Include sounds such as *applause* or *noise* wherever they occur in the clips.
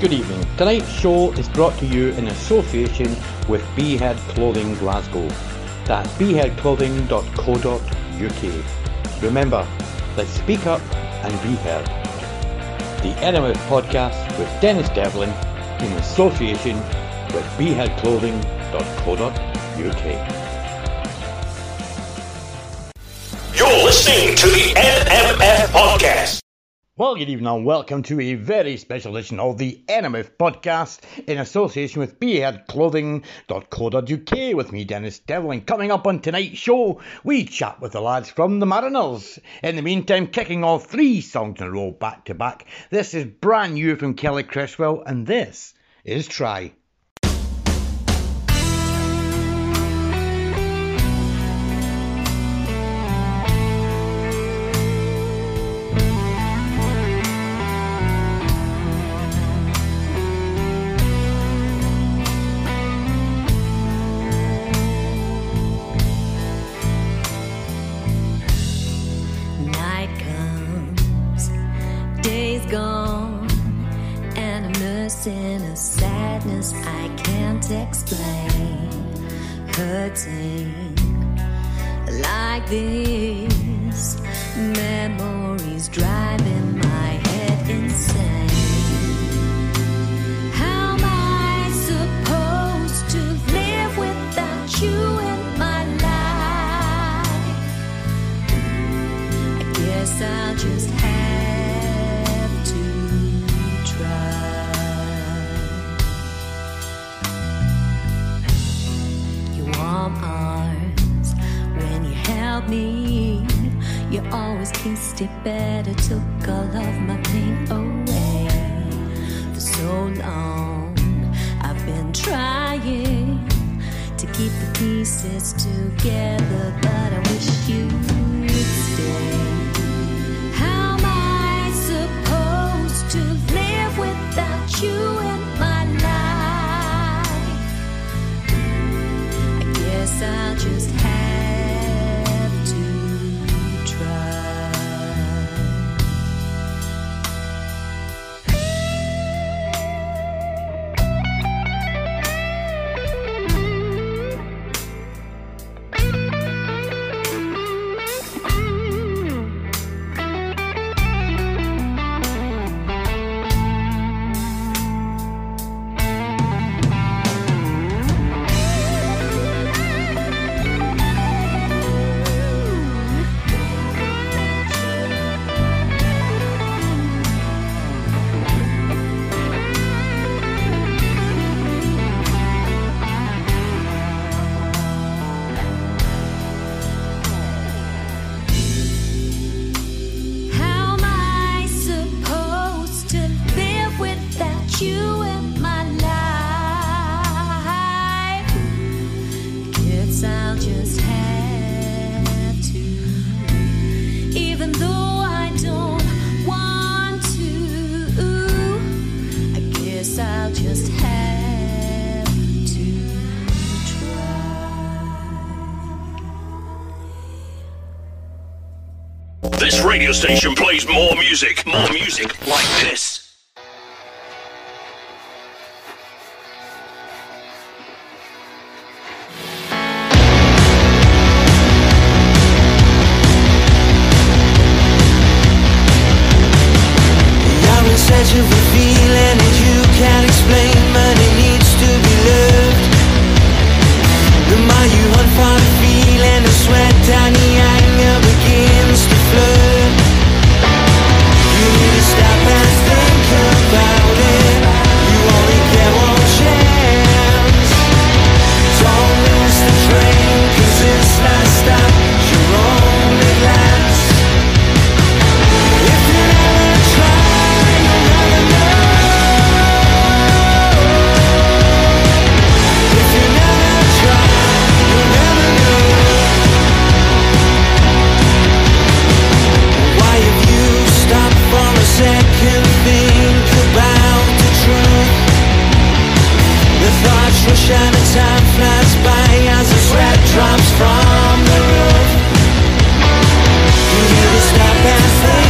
Good evening. Tonight's show is brought to you in association with Behead Clothing Glasgow. That's beheadclothing.co.uk. Remember, let's speak up and be heard. The NMF Podcast with Dennis Devlin in association with beheadclothing.co.uk. You're listening to the NMF Podcast. Well, good evening and welcome to a very special edition of the NMF podcast in association with beheadclothing.co.uk with me, Dennis Devlin. Coming up on tonight's show, we chat with the lads from the Mariners. In the meantime, kicking off three songs in a row back to back. This is brand new from Kelly Cresswell, and this is Try. I'm nursing a sadness I can't explain. Hurting like this, memories driving warm arms when you held me, you always kissed it better, took all of my pain away. For so long, I've been trying to keep the pieces together, but I wish you'd stay. How am I supposed to live without you I guess radio station plays more music, more music like this. push and time flies by as the sweat drops from the roof. You hear the step and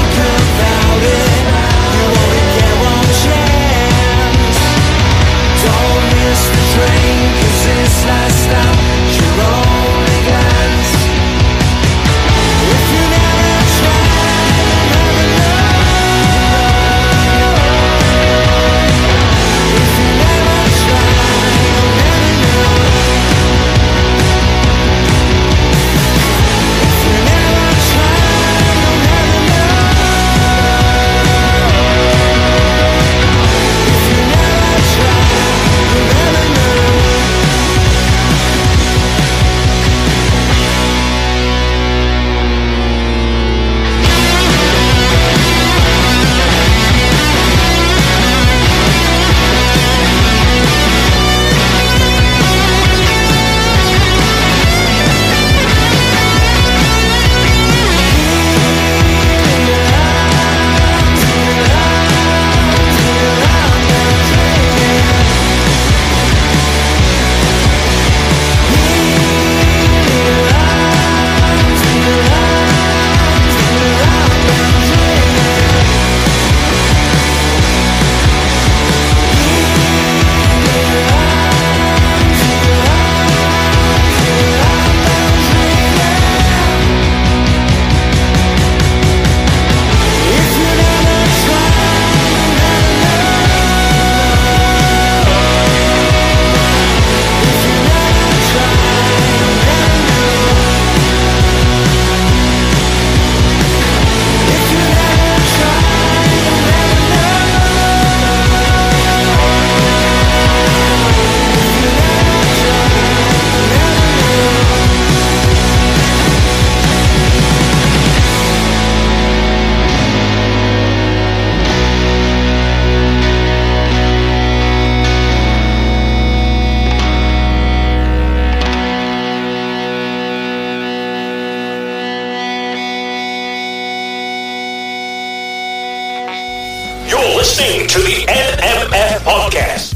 You're listening to the NMF Podcast.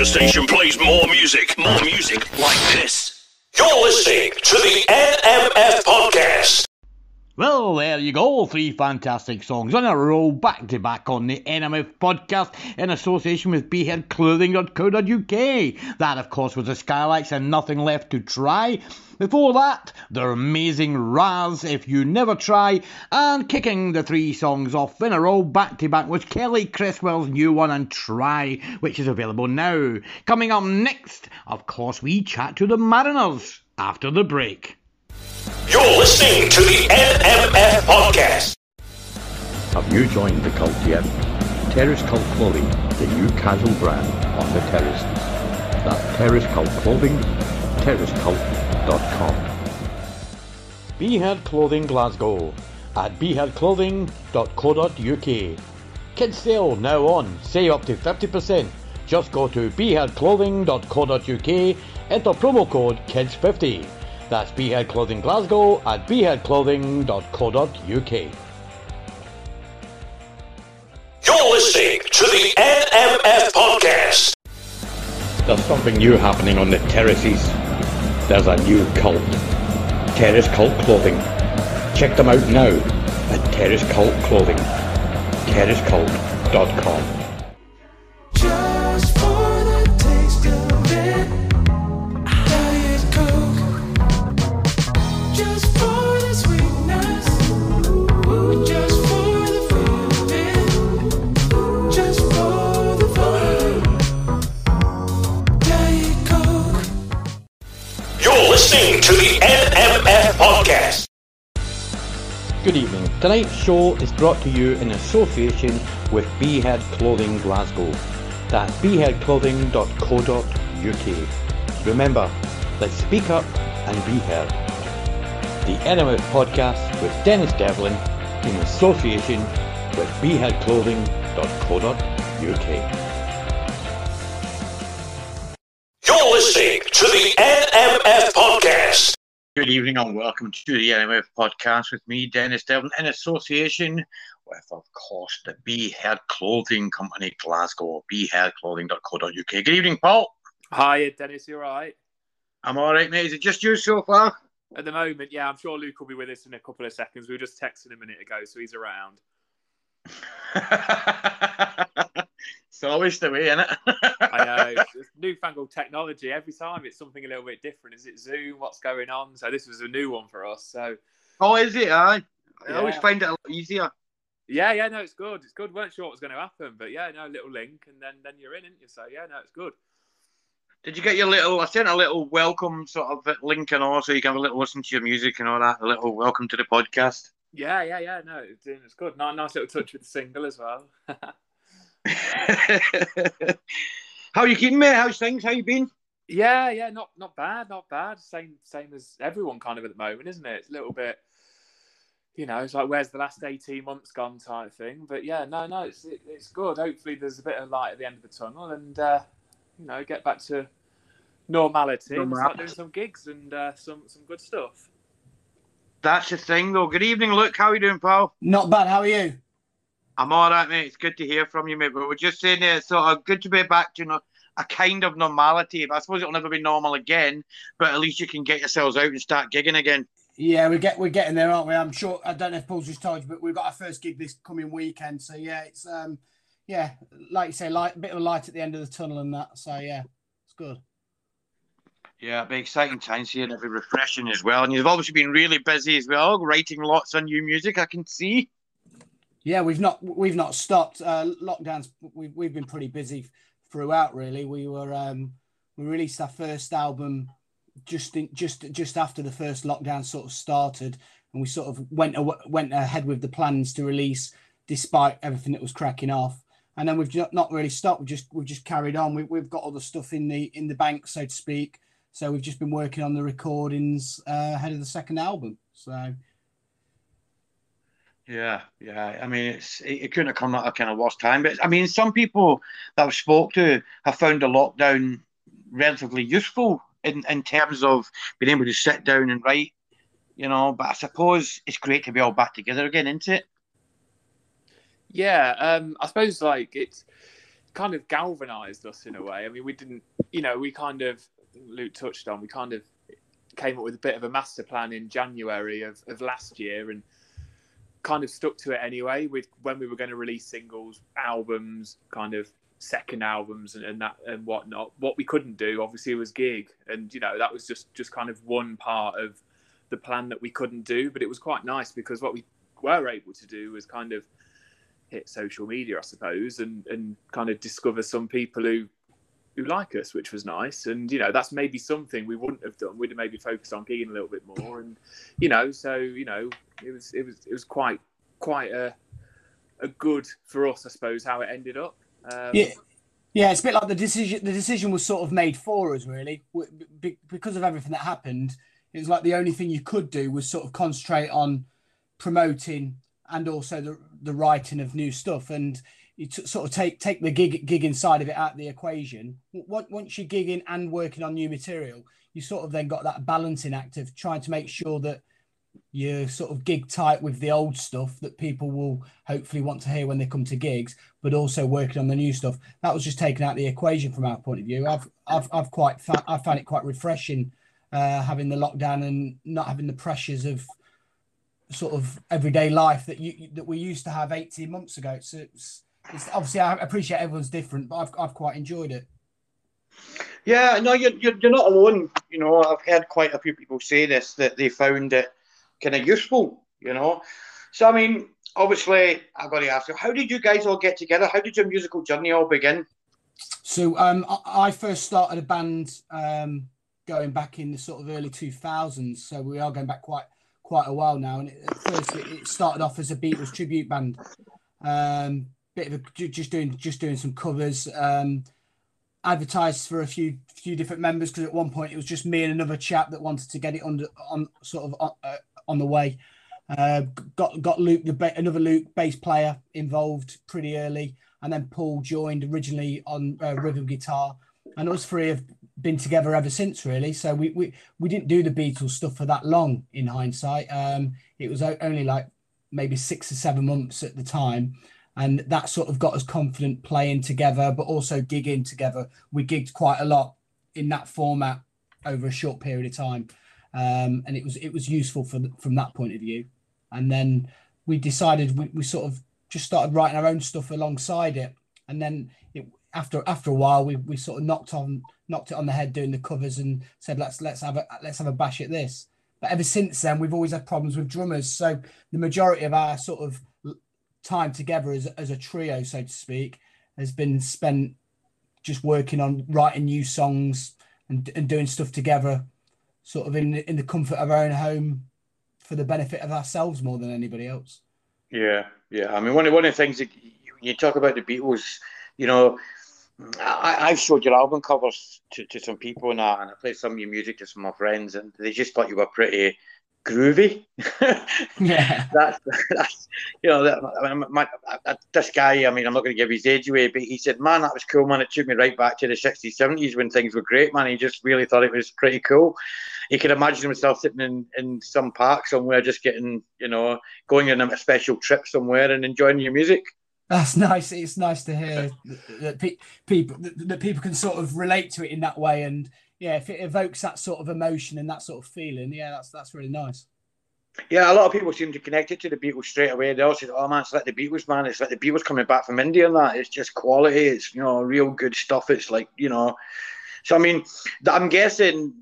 Radio station plays more music, more music like this. Three fantastic songs in a row, back to back on the NMF podcast in association with BeheadClothing.co.uk. That, of course, was the Skylights and Nothing Left to Try. Before that, their amazing Rahs, If You Never Try, and kicking the three songs off in a row, back to back, was Kelly Cresswell's new one and Try, which is available now. Coming up next, of course, we chat to the Mariners after the break. You're listening to the NMF. Have you joined the cult yet? Terrace Cult Clothing, the new casual brand on the terraces. That's Terrace Cult Clothing, beheadclothing.com. Behead Clothing Glasgow at beheadclothing.co.uk. Kids sale now on, save up to 50%. Just go to beheadclothing.co.uk, enter promo code KIDS50. That's Behead Clothing Glasgow at beheadclothing.co.uk. You're listening to the NMF Podcast. There's something new happening on the terraces. There's a new cult. Terrace Cult Clothing. Check them out now at Terrace Cult Clothing. TerraceCult.com. listening to the NMF Podcast. Good evening. Tonight's show is brought to you in association with Behead Clothing Glasgow. That's beheadclothing.co.uk. Remember, let's speak up and be heard. The NMF podcast with Dennis Devlin in association with beheadclothing.co.uk. You're listening to the NMF Podcast. Good evening and welcome to the NMF podcast with me, Dennis Devlin, in association with, of course, the Behead Clothing Company Glasgow, beheadclothing.co.uk. Good evening, Paul. Hi, Dennis. You all right? I'm all right, mate. Is it just you so far? At the moment, yeah, I'm sure Luke will be with us in a couple of seconds. We were just texting a minute ago, so he's around. *laughs* it's always the way, isn't it? I know. It's newfangled technology. Every time it's something a little bit different. Is it Zoom? What's going on? So this was a new one for us. So oh, is it? Aye. I always find it a lot easier. yeah, yeah, no, it's good. It's good. weren't sure what was going to happen, but yeah, no, little link, and then then you're in, aren't you? So yeah, no, it's good. Did you get your little? I sent a little welcome sort of link and all, so you can have a little listen to your music and all that. A little welcome to the podcast. Yeah, yeah, yeah. No, it's, good. Nice, nice little touch with the single as well. *laughs* *laughs* How are you keeping, mate? How's things? How you been? Yeah, yeah, not not bad, not bad. Same same as everyone kind of at the moment, isn't it? It's a little bit, you know, it's like where's the last eighteen months gone type thing. But yeah, no, no, it's it, it's good. Hopefully, there's a bit of light at the end of the tunnel, and uh, you know, get back to normality and start doing some gigs and uh, some some good stuff. That's the thing, though. Good evening, Luke. How are you doing, pal? Not bad. How are you? I'm all right, mate. It's good to hear from you, mate. But we're just saying it's sort of good to be back to you know, a kind of normality. I suppose it'll never be normal again, but at least you can get yourselves out and start gigging again. Yeah, we get we're getting there, aren't we? I'm sure. I don't know if Paul's just told you, but we've got our first gig this coming weekend. So yeah, it's um, yeah, like you say, light, a bit of a light at the end of the tunnel and that. So yeah, it's good. Yeah, it'll be exciting times here and it'll be refreshing as well. And you've obviously been really busy as well, writing lots of new music. I can see. Yeah, we've not we've not stopped. Uh, lockdowns. We've we've been pretty busy throughout. Really, we were um, we released our first album just in, just just after the first lockdown sort of started, and we sort of went went ahead with the plans to release despite everything that was cracking off. And then we've not really stopped. We've just we've just carried on. We, we've got all the stuff in the in the bank, so to speak. So we've just been working on the recordings uh, ahead of the second album. So Yeah, yeah. I mean, it's it, it couldn't have come at a kind of worse time. But I mean, some people that I've spoke to have found the lockdown relatively useful in, in terms of being able to sit down and write, you know. But I suppose it's great to be all back together again, isn't it? Yeah, um, I suppose like it's kind of galvanized us in a way. I mean, we didn't, you know, we kind of Luke touched on. We kind of came up with a bit of a master plan in January of, of last year and kind of stuck to it anyway. With when we were going to release singles, albums, kind of second albums and, and that and whatnot. What we couldn't do, obviously, was gig, and you know that was just just kind of one part of the plan that we couldn't do. But it was quite nice because what we were able to do was kind of hit social media, I suppose, and and kind of discover some people who who like us, which was nice. And you know, that's maybe something we wouldn't have done. We'd have maybe focused on gigging a little bit more, and you know, so you know, it was it was it was quite quite a a good for us, I suppose, how it ended up. Um, yeah, yeah, it's a bit like the decision. The decision was sort of made for us, really, be- because of everything that happened. it was like the only thing you could do was sort of concentrate on promoting and also the the writing of new stuff and you t- sort of take take the gig gigging side of it out of the equation once you're gigging and working on new material you sort of then got that balancing act of trying to make sure that you're sort of gig tight with the old stuff that people will hopefully want to hear when they come to gigs, but also working on the new stuff. That was just taken out the equation from our point of view. I've I've, I've quite fa- I found it quite refreshing uh, having the lockdown and not having the pressures of sort of everyday life that you that we used to have 18 months ago. So it's, it's obviously I appreciate everyone's different, but I've I've quite enjoyed it. Yeah, no, you're, you're, you're not alone. You know, I've heard quite a few people say this that they found it kind of useful, you know. So I mean, obviously, I've got to ask you, how did you guys all get together? How did your musical journey all begin? So um, I first started a band um, going back in the sort of early 2000s. So we are going back quite quite a while now. And at first, it started off as a Beatles tribute band. Um, bit of a, just doing just doing some covers. Um, advertised for a few few different members because at one point it was just me and another chap that wanted to get it under on sort of on, uh, on the way. Uh, got got Luke, the another Luke bass player involved pretty early, and then Paul joined originally on uh, rhythm guitar, and us three have been together ever since really. So we we, we didn't do the Beatles stuff for that long in hindsight. Um, it was only like maybe six or seven months at the time. And that sort of got us confident playing together, but also gigging together. We gigged quite a lot in that format over a short period of time um, and it was it was useful for from that point of view. And then we decided we, we sort of just started writing our own stuff alongside it, and then it, after after a while we, we sort of knocked on knocked it on the head doing the covers and said let's let's have a let's have a bash at this. But ever since then we've always had problems with drummers, so the majority of our sort of time together as as a trio, so to speak, has been spent just working on writing new songs and, and doing stuff together sort of in in the comfort of our own home for the benefit of ourselves more than anybody else. Yeah, yeah. I mean, one of one of the things that you talk about the Beatles, you know, I, I've showed your album covers to, to some people and that, and I played some of your music to some of my friends, and they just thought you were pretty groovy. *laughs* yeah, that's that's you know that I mean, my, I, this guy. I mean, I'm not going to give his age away, but he said, "Man, that was cool, man. It took me right back to the '60s, '70s when things were great, man." He just really thought it was pretty cool. He could imagine himself sitting in, in some park somewhere, just getting you know going on a special trip somewhere and enjoying your music. That's nice. It's nice to hear that, pe- people that, that people can sort of relate to it in that way and yeah, if it evokes that sort of emotion and that sort of feeling, yeah, that's that's really nice. Yeah, a lot of people seem to connect it to the Beatles straight away. They all say, "Oh man, it's like the Beatles, man. It's like the Beatles coming back from India and that. It's just quality. It's you know real good stuff. It's like you know." So I mean, I'm guessing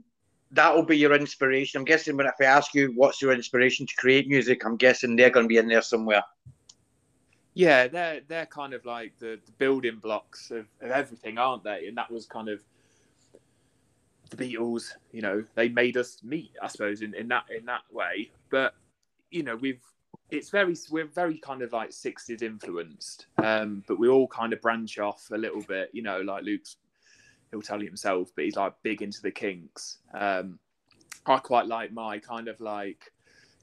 that will be your inspiration. I'm guessing when if I ask you what's your inspiration to create music, I'm guessing they're going to be in there somewhere. Yeah, they're they're kind of like the, the building blocks of, of everything, aren't they? And that was kind of the Beatles, you know, they made us meet, I suppose, in, in that in that way. But you know, we've it's very we're very kind of like sixties influenced, um, but we all kind of branch off a little bit. You know, like Luke's he'll tell you himself, but he's like big into the Kinks. Um, I quite like my kind of like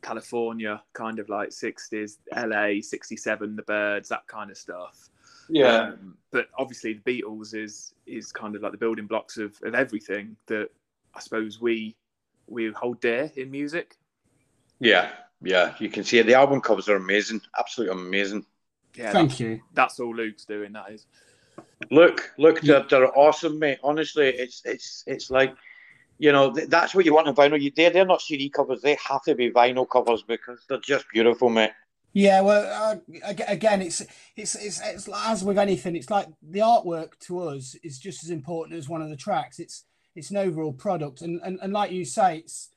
California, kind of like sixties, LA, sixty seven, the Byrds, that kind of stuff. Yeah. Um, but obviously, the Beatles is is kind of like the building blocks of, of everything that I suppose we we hold dear in music. Yeah, yeah, you can see it. The album covers are amazing, absolutely amazing. Yeah, thank you. That's all Luke's doing. That is. Look, look, they're, they're awesome, mate. Honestly, it's it's it's like you know that's what you want in vinyl. You, they're they're not CD covers; they have to be vinyl covers because they're just beautiful, mate. Yeah, well, uh, again, it's, it's it's it's as with anything, it's like the artwork to us is just as important as one of the tracks. It's it's an overall product, and and, and like you say, it's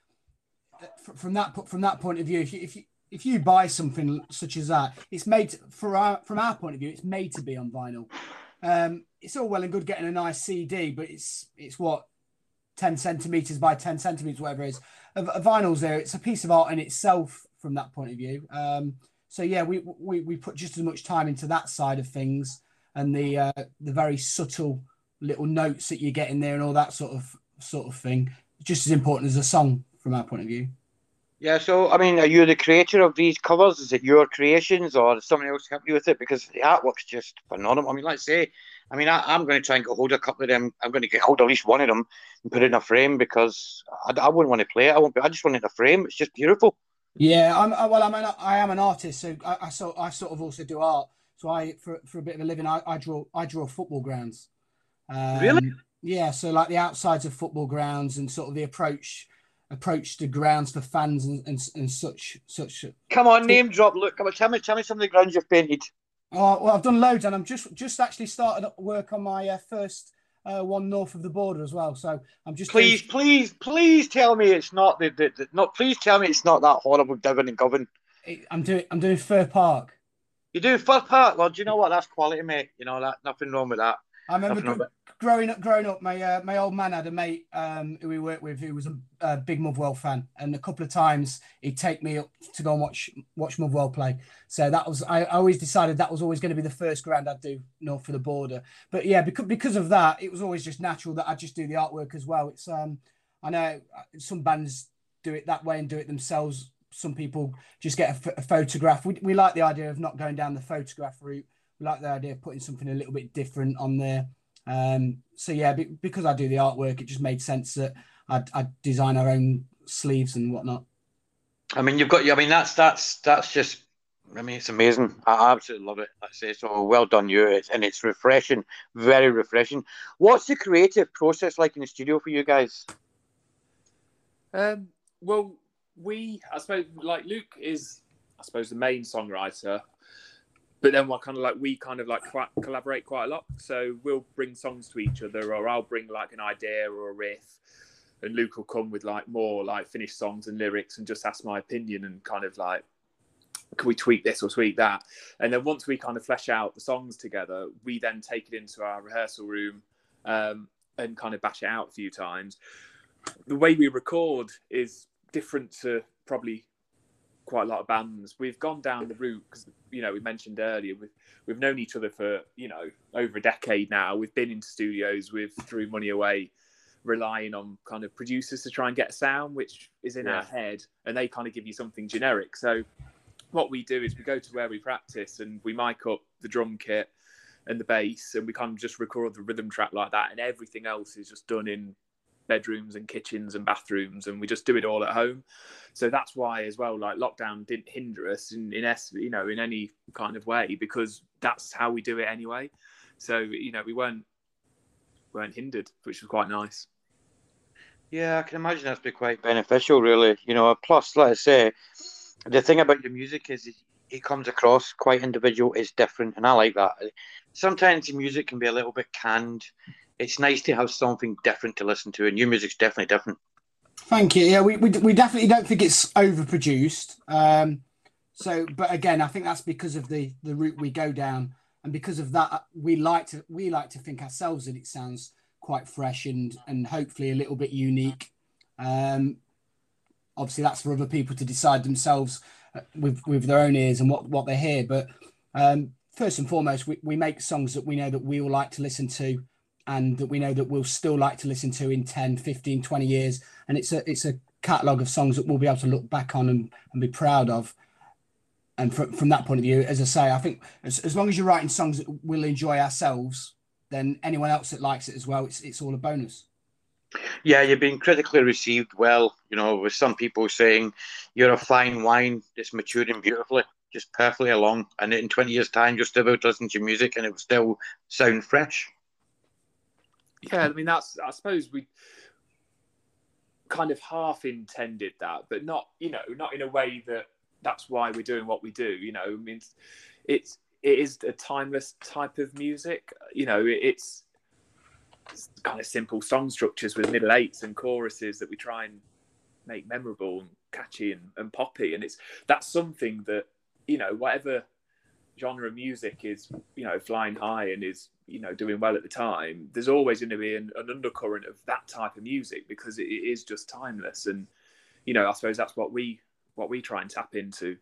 uh, from that from that point of view. If you, if you if you buy something such as that, it's made for our from our point of view, it's made to be on vinyl. Um, it's all well and good getting a nice CD, but it's it's what ten centimeters by ten centimeters, whatever it is. A, a vinyl's there. It's a piece of art in itself from that point of view. Um, so yeah, we, we we put just as much time into that side of things and the uh, the very subtle little notes that you get in there and all that sort of sort of thing. Just as important as a song from our point of view. Yeah, so I mean, are you the creator of these covers? Is it your creations, or does someone else help you with it? Because the artwork's just phenomenal. I mean, let's say, I mean, I, am going to try and get hold of a couple of them. I'm going to get hold of at least one of them and put it in a frame because I, I wouldn't want to play it. I won't. I just want it in a frame. It's just beautiful. Yeah, I'm well. I'm an, I am an artist, so I, I sort I sort of also do art. So I for for a bit of a living, I, I draw I draw football grounds. Um, really? Yeah. So like the outsides of football grounds and sort of the approach approach to grounds for fans and, and, and such such. Come on, name drop. Look, come on, tell me, tell me some of the grounds you've painted. Oh well, I've done loads, and I'm just just actually started work on my uh, first uh, one north of the border as well. So I'm just please, doing... please, please tell me it's not the, the, the not. Please tell me it's not that horrible Devon and Govan. I'm doing I'm doing Fir Park. You do Fir Park? Well, do you know what? That's quality, mate. You know that nothing wrong with that. I remember growing up, growing up, my uh, my old man had a mate um, who we worked with who was a, a, big Motherwell fan, and a couple of times he'd take me up to go and watch watch Motherwell play. So that was I, I always decided that was always going to be the first ground I'd do north for the border. But yeah, because because of that, it was always just natural that I'd just do the artwork as well. It's um I know uh, some bands do it that way and do it themselves. Some people just get a, f- a photograph. We, we like the idea of not going down the photograph route. We like the idea of putting something a little bit different on there. Um, so yeah, be, because I do the artwork, it just made sense that I'd, I'd, design our own sleeves and whatnot. I mean, you've got. I mean, that's that's that's just. I mean, it's amazing. I absolutely love it. I say so. Well done, you. It's, and it's refreshing, very refreshing. What's the creative process like in the studio for you guys? Um, well, we, I suppose, like Luke is, I suppose, the main songwriter but then what kind of like we kind of like collaborate quite a lot. So we'll bring songs to each other or i'll bring like an idea or a riff and luke will come with like more like finished songs and lyrics and just ask my opinion and kind of like can we tweak this or tweak that? And then once we kind of flesh out the songs together we then take it into our rehearsal room um, and kind of bash it out a few times. The way we record is different to probably quite a lot of bands. We've gone down the route because you know we mentioned earlier we've we've known each other for you know over a decade now. We've been into studios. We've threw money away, relying on kind of producers to try and get sound which is in yeah. our head, and they kind of give you something generic. So what we do is we go to where we practice and we mic up the drum kit and the bass, and we kind of just record the rhythm track like that, and everything else is just done in bedrooms and kitchens and bathrooms and we just do it all at home. So that's why as well like lockdown didn't hinder us in, in you know in any kind of way because that's how we do it anyway. So you know we weren't weren't hindered which was quite nice. Yeah i can imagine that's been quite beneficial really you know plus like i say the thing about the music is it comes across quite individual it's different and i like that. Sometimes the music can be a little bit canned it's nice to have something different to listen to, and new music's definitely different. Thank you. Yeah, we, we, we definitely don't think it's overproduced. Um, so, but again, I think that's because of the the route we go down, and because of that, we like to we like to think ourselves that it sounds quite fresh and and hopefully a little bit unique. Um, obviously, that's for other people to decide themselves uh, with with their own ears and what what they hear. But um, first and foremost, we, we make songs that we know that we all like to listen to and that we know that we'll still like to listen to in 10 15 20 years and it's a it's a catalogue of songs that we'll be able to look back on and, and be proud of and from, from that point of view as i say i think as, as long as you're writing songs that we'll enjoy ourselves then anyone else that likes it as well it's it's all a bonus yeah, you've been critically received well, you know, with some people saying you're a fine wine that's maturing beautifully, just perfectly along. And in 20 years' time, you're still able to listen to music and it will still sound fresh. Yeah, I mean that's I suppose we kind of half intended that, but not you know not in a way that that's why we're doing what we do. You know, I mean it's it is a timeless type of music. You know, it's, it's kind of simple song structures with middle eights and choruses that we try and make memorable and catchy and, and poppy, and it's that's something that you know whatever genre of music is you know flying high and is you know doing well at the time there's always going to be an, an undercurrent of that type of music because it, it is just timeless and you know i suppose that's what we what we try and tap into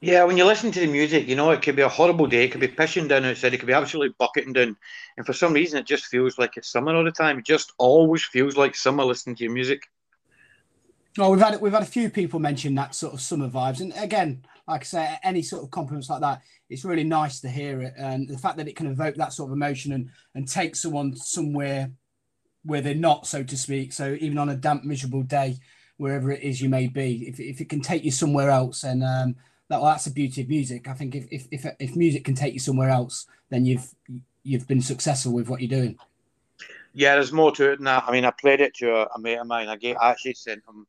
yeah, when you listen to the music, you know, it could be a horrible day. It could be pissing down outside. It could be absolutely bucketing down. And for some reason, it just feels like it's summer all the time. It just always feels like summer listening to your music. Oh, we've had we've had a few people mention that sort of summer vibes, and again, like I say, any sort of compliments like that, it's really nice to hear it, and the fact that it can evoke that sort of emotion and and take someone somewhere where they're not, so to speak. So even on a damp, miserable day, wherever it is you may be, if, if it can take you somewhere else, and um, that well, that's the beauty of music. I think if, if if if music can take you somewhere else, then you've you've been successful with what you're doing. Yeah, there's more to it than that. I mean, I played it to a, mate of mine. I, gave, I actually sent him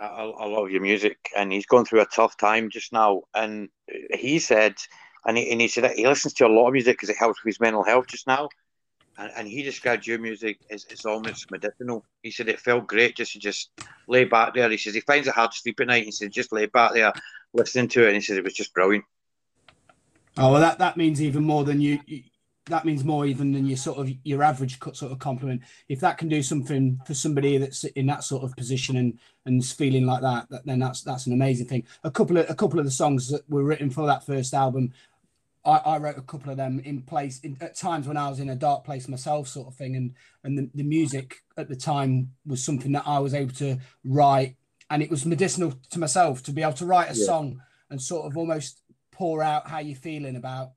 I, I love your music, and he's going through a tough time just now. And he said, and he, and he said that he listens to a lot of music because it helps with his mental health just now. And, and he described your music as, almost medicinal. He said it felt great just to just lay back there. He says he finds it hard to sleep at night. He said just lay back there listening to it, and he said it was just brilliant. Oh well, that that means even more than you, you that means more even than your sort of your average cut sort of compliment. If that can do something for somebody that's in that sort of position and and feeling like that, that then that's that's an amazing thing. A couple of a couple of the songs that were written for that first album, I, I wrote a couple of them in place in, at times when I was in a dark place myself, sort of thing, and and the, the music at the time was something that I was able to write, and it was medicinal to myself to be able to write a yeah. song and sort of almost pour out how you're feeling about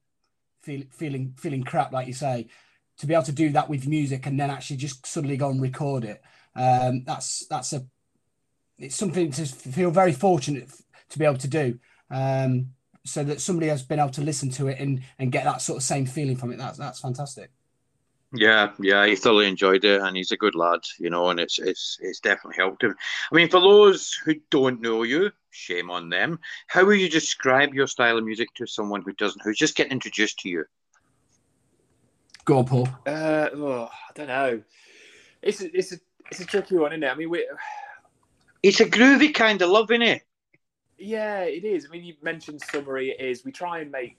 feel, feeling feeling crap, like you say, to be able to do that with music and then actually just suddenly go and record it. Um, that's that's a it's something to feel very fortunate to be able to do. Um, so that somebody has been able to listen to it and and get that sort of same feeling from it. That's that's fantastic. Yeah, yeah, he thoroughly enjoyed it, and he's a good lad, you know, and it's it's it's definitely helped him. I mean, for those who don't know you, shame on them. How would you describe your style of music to someone who doesn't, who's just getting introduced to you? Go on, Paul. Uh, oh, I don't know. It's a, it's a it's a tricky one, isn't it? I mean, we. It's a groovy kind of love, isn't it? Yeah, it is. I mean, you mentioned summary. It is. We try and make,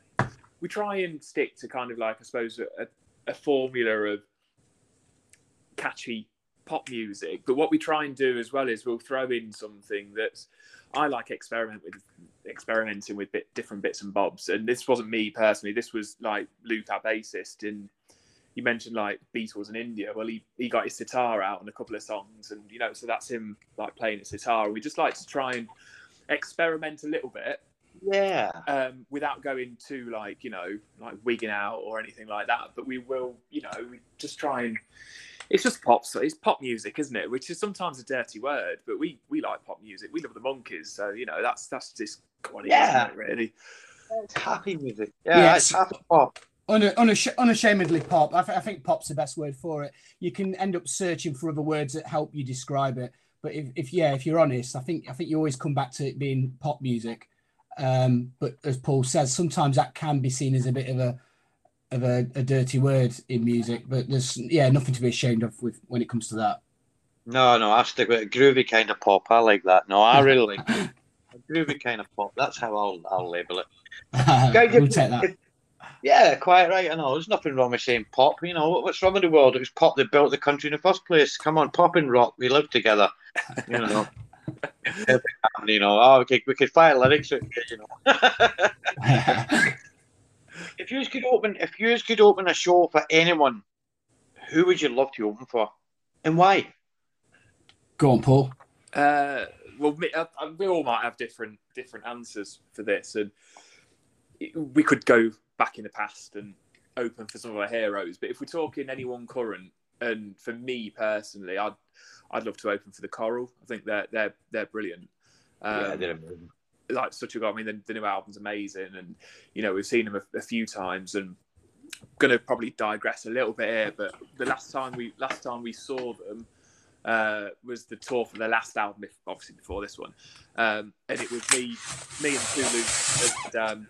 we try and stick to kind of like I suppose a, a formula of catchy pop music. But what we try and do as well is we'll throw in something that's I like experiment with experimenting with bit, different bits and bobs. And this wasn't me personally. This was like Luke, our bassist, and you mentioned like Beatles in India. Well, he, he got his sitar out on a couple of songs, and you know, so that's him like playing his sitar. We just like to try and experiment a little bit, yeah, um, without going too like you know like wigging out or anything like that. But we will, you know, we just try and it's just pop. So it's pop music, isn't it? Which is sometimes a dirty word, but we we like pop music. We love the Monkees, so you know that's that's just quality, yeah. It, really. It's happy music. Yeah, yes. it's happy pop. Unash- unashamedly pop. I, th- I, think pop's the best word for it. You can end up searching for other words that help you describe it. But if, if yeah, if you're honest, I think I think you always come back to it being pop music. Um, but as Paul says, sometimes that can be seen as a bit of a of a, a, dirty word in music, but there's yeah nothing to be ashamed of with when it comes to that. No, no, I stick with a groovy kind of pop. I like that. No, I really like *laughs* groovy kind of pop. That's how I'll I'll label it. *laughs* we'll take that. Yeah, quite right. I know. There's nothing wrong with saying pop. You know, what's wrong with the world? It was pop that built the country in the first place. Come on, pop and rock. We live together. You know. *laughs* *laughs* you know, oh, okay, we could fire lyrics, you know *laughs* if you could open, if you could open a show for anyone, who would you love to open for, and why? Go on, Paul. Uh, well, uh, uh, we all might have different different answers for this, and we could go back in the past and open for some of our heroes. But if we're talking anyone current, and for me personally, I'd I'd love to open for the Coral. I think they're they're they're brilliant. Um, yeah, they're amazing like such a god. I mean, the, the, new album's amazing, and you know we've seen them a, a few times, and I'm going to probably digress a little bit here, but the last time we last time we saw them uh, was the tour for their last album, obviously before this one, um, and it was me, me and Tulu, and um,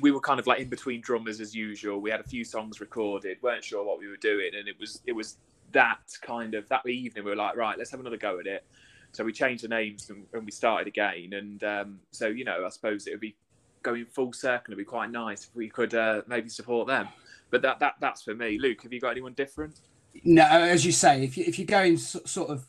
we were kind of like in between drummers as usual. We had a few songs recorded, weren't sure what we were doing, and it was it was that kind of that evening we were like, right, let's have another go at it. So we changed the names and, and we started again. And um, so, you know, I suppose it would be going full circle. It'd be quite nice if we could uh, maybe support them. But that, that that's for me. Luke, have you got anyone different? No, as you say, if you if you're going sort of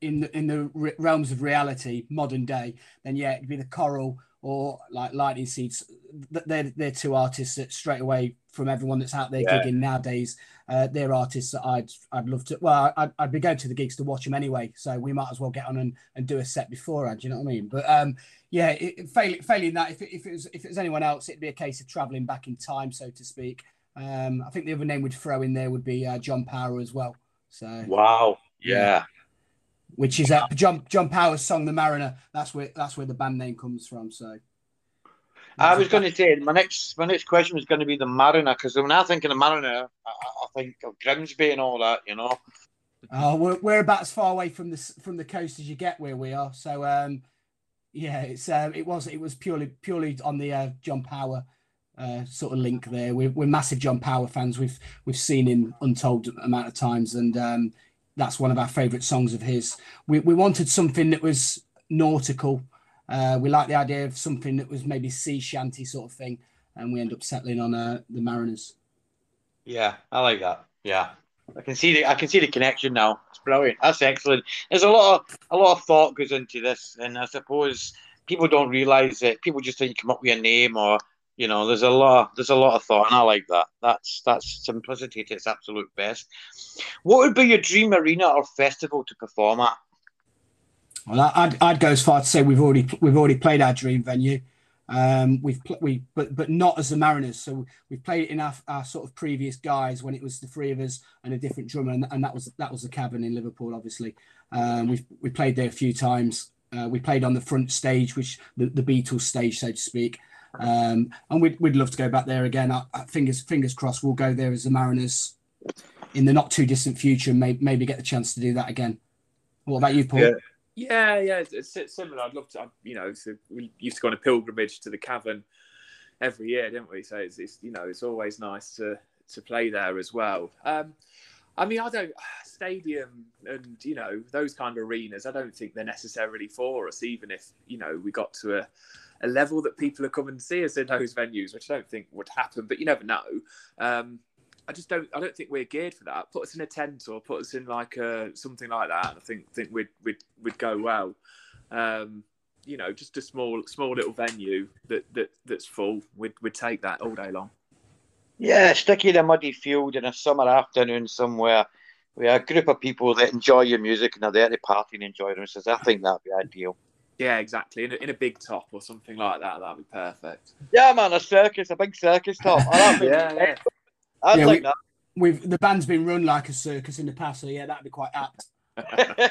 in the in the realms of reality, modern day, then yeah, it'd be the Coral or like Lightning Seeds. They're they're two artists that straight away from everyone that's out there Yeah. gigging nowadays. Uh, they're artists that I'd I'd love to. Well, I'd, I'd be going to the gigs to watch them anyway, so we might as well get on and, and do a set beforehand. Do you know what I mean? But um, yeah, it, it- failing failing that, if it, if it was if it was anyone else, it'd be a case of travelling back in time, so to speak. Um, I think the other name we'd throw in there would be uh, John Power as well. So Wow. Yeah. Which is uh, John John Power's song "The Mariner." That's where that's where the band name comes from. So I was going to say my next my next question was going to be the Mariner because when I think of the Mariner, I, I think of Grimsby and all that. You know. Oh, we're, we're about as far away from this from the coast as you get where we are. So um, yeah, it's um, it was it was purely purely on the uh, John Power uh, sort of link there. We're, we're massive John Power fans. We've we've seen him untold amount of times, and um, that's one of our favourite songs of his. We we wanted something that was nautical. Uh, we like the idea of something that was maybe sea shanty sort of thing, and we end up settling on uh, the Mariners. Yeah, I like that. Yeah, I can see the I can see the connection now. It's brilliant. That's excellent. There's a lot of a lot of thought goes into this, and I suppose people don't realise it. People just think you come up with a name, or you know, there's a lot there's a lot of thought, and I like that. That's that's simplicity to its absolute best. What would be your dream arena or festival to perform at? Well, I'd, I'd go as far to say we've already we've already played our dream venue. Um, we've pl- we but but not as the Mariners. So we've played it in our, our sort of previous guys when it was the three of us and a different drummer, and, and that was that was the Cavern in Liverpool. Obviously, um, we've we played there a few times. Uh, we played on the front stage, which the, the Beatles stage, so to speak. Um, and we'd, we'd love to go back there again. I, I, fingers fingers crossed, we'll go there as the Mariners in the not too distant future. and May, maybe get the chance to do that again. What about you, Paul? Yeah. Yeah, yeah, it's, it's- it's similar. I'd love to, I- you know, so we used to go on a pilgrimage to the cavern every year, didn't we? So it's, it's you know, it's always nice to to play there as well. Um, I mean, I don't *sighs* stadium and you know those kind of arenas. I don't think they're necessarily for us, even if you know we got to a, a level that people are coming to see us in those venues, which I don't think would happen. But you never know. Um, I just don't. I don't think we're geared for that. Put us in a tent or put us in like a something like that. I think think we'd we'd we'd go well. Um, you know, just a small small little venue that that that's full. We'd we'd take that all day long. Yeah, stick you in a muddy field in a summer afternoon somewhere with a group of people that enjoy your music and are there to party and enjoy themselves. I think that'd be ideal. Yeah, exactly. In a, in a big top or something like that, that'd be perfect. Yeah, man, a circus, a big circus top. I like. *laughs* Yeah, yeah. I'd Yeah, like we- We've the band's been run like a circus in the past, so yeah, that'd be quite apt. *laughs*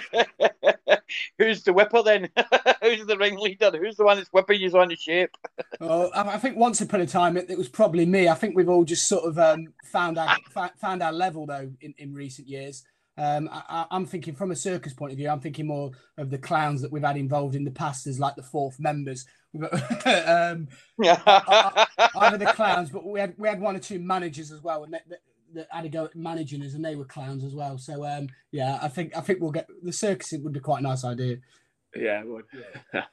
Who's the whipper then? *laughs* Who's the ringleader? Who's the one that's whipping you on the shape? Oh, I I think once upon a time it, it was probably me. I think we've all just sort of um, found our found our level though in, in recent years. Um, I, I- I'm thinking from a circus point of view. I'm thinking more of the clowns that we've had involved in the past as like the fourth members. We've *laughs* got, um, *laughs* either the clowns, but we had we had one or two managers as well, and that, that, that had to go at managing us, and they were clowns as well. So um, yeah, I think I think we'll get the circus. It would be quite a nice idea. Yeah, it would. *laughs*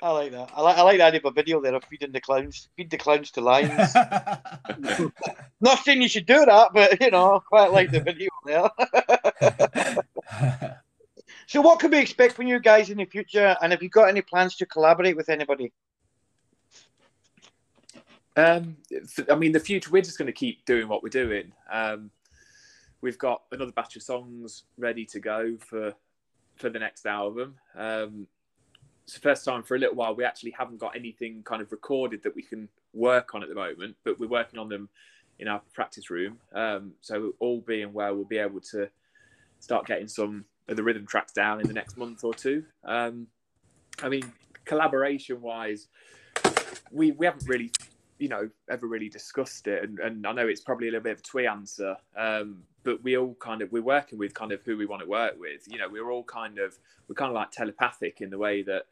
I like that. I like I like the idea of a video there of feeding the clowns, feed the clowns to lions. *laughs* Not saying you should do that, but you know, quite like the video there. *laughs* so, what can we expect from you guys in the future? And have you got any plans to collaborate with anybody? Um, I mean, the future, we're just going to keep doing what we're doing. Um, we've got another batch of songs ready to go for for the next album. Um, it's the first time for a little while we actually haven't got anything kind of recorded that we can work on at the moment, but we're working on them in our practice room. Um, so all being well, we'll be able to start getting some of the rhythm tracks down in the next month or two. Um, I mean, collaboration wise, we we haven't really, you know, ever really discussed it, and, and I know it's probably a little bit of a twee answer, um, but we all kind of we're working with kind of who we want to work with. You know, we're all kind of we're kind of like telepathic in the way that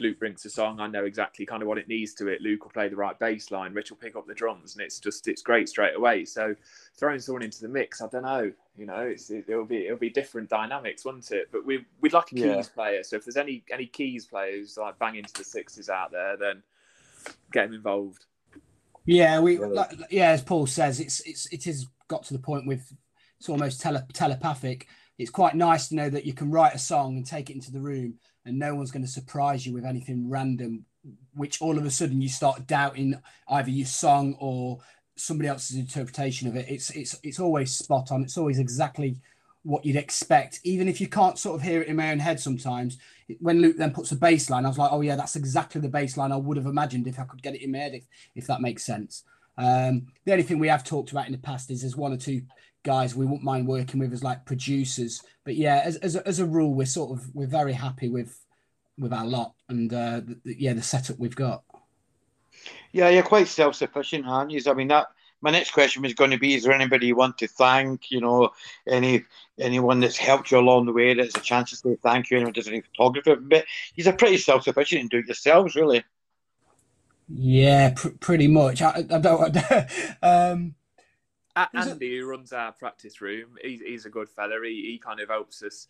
Luke brings a song, I know exactly kind of what it needs to it. Luke will play the right bass line, Rich will pick up the drums, and it's just it's great straight away. So throwing someone into the mix, I don't know, you know, it's it, will be it'll be different dynamics, won't it? But we we'd like a keys Yeah. player. So if there's any any keys players like bang into the sixes out there, then get them involved. Yeah, we like, yeah, as Paul says, it's it's it has got to the point with it's almost tele, telepathic. It's quite nice to know that you can write a song and take it into the room, and no one's going to surprise you with anything random which all of a sudden you start doubting either your song or somebody else's interpretation of it. It's it's it's always spot on. It's always exactly what you'd expect, even if you can't sort of hear it in my own head sometimes. When Luke then puts a bass line, I was like, oh yeah, that's exactly the bass line I would have imagined if I could get it in my head, if, if that makes sense. Um, the only thing we have talked about in the past is there's one or two guys we wouldn't mind working with as like producers. But yeah, as, as, a, as a rule, we're sort of we're very happy with with our lot and uh, the, yeah, the setup we've got. Yeah, you're quite self sufficient, aren't you? I mean that my next question was going to be: Is there anybody you want to thank? You know, any anyone that's helped you along the way that's a chance to say thank you. Anyone does any photography, but he's a pretty self sufficient and do it yourselves, really. Yeah, pr- pretty much. I, I don't. *laughs* um, Andy, who runs our practice room, he's, he's a good fella. He, he kind of helps us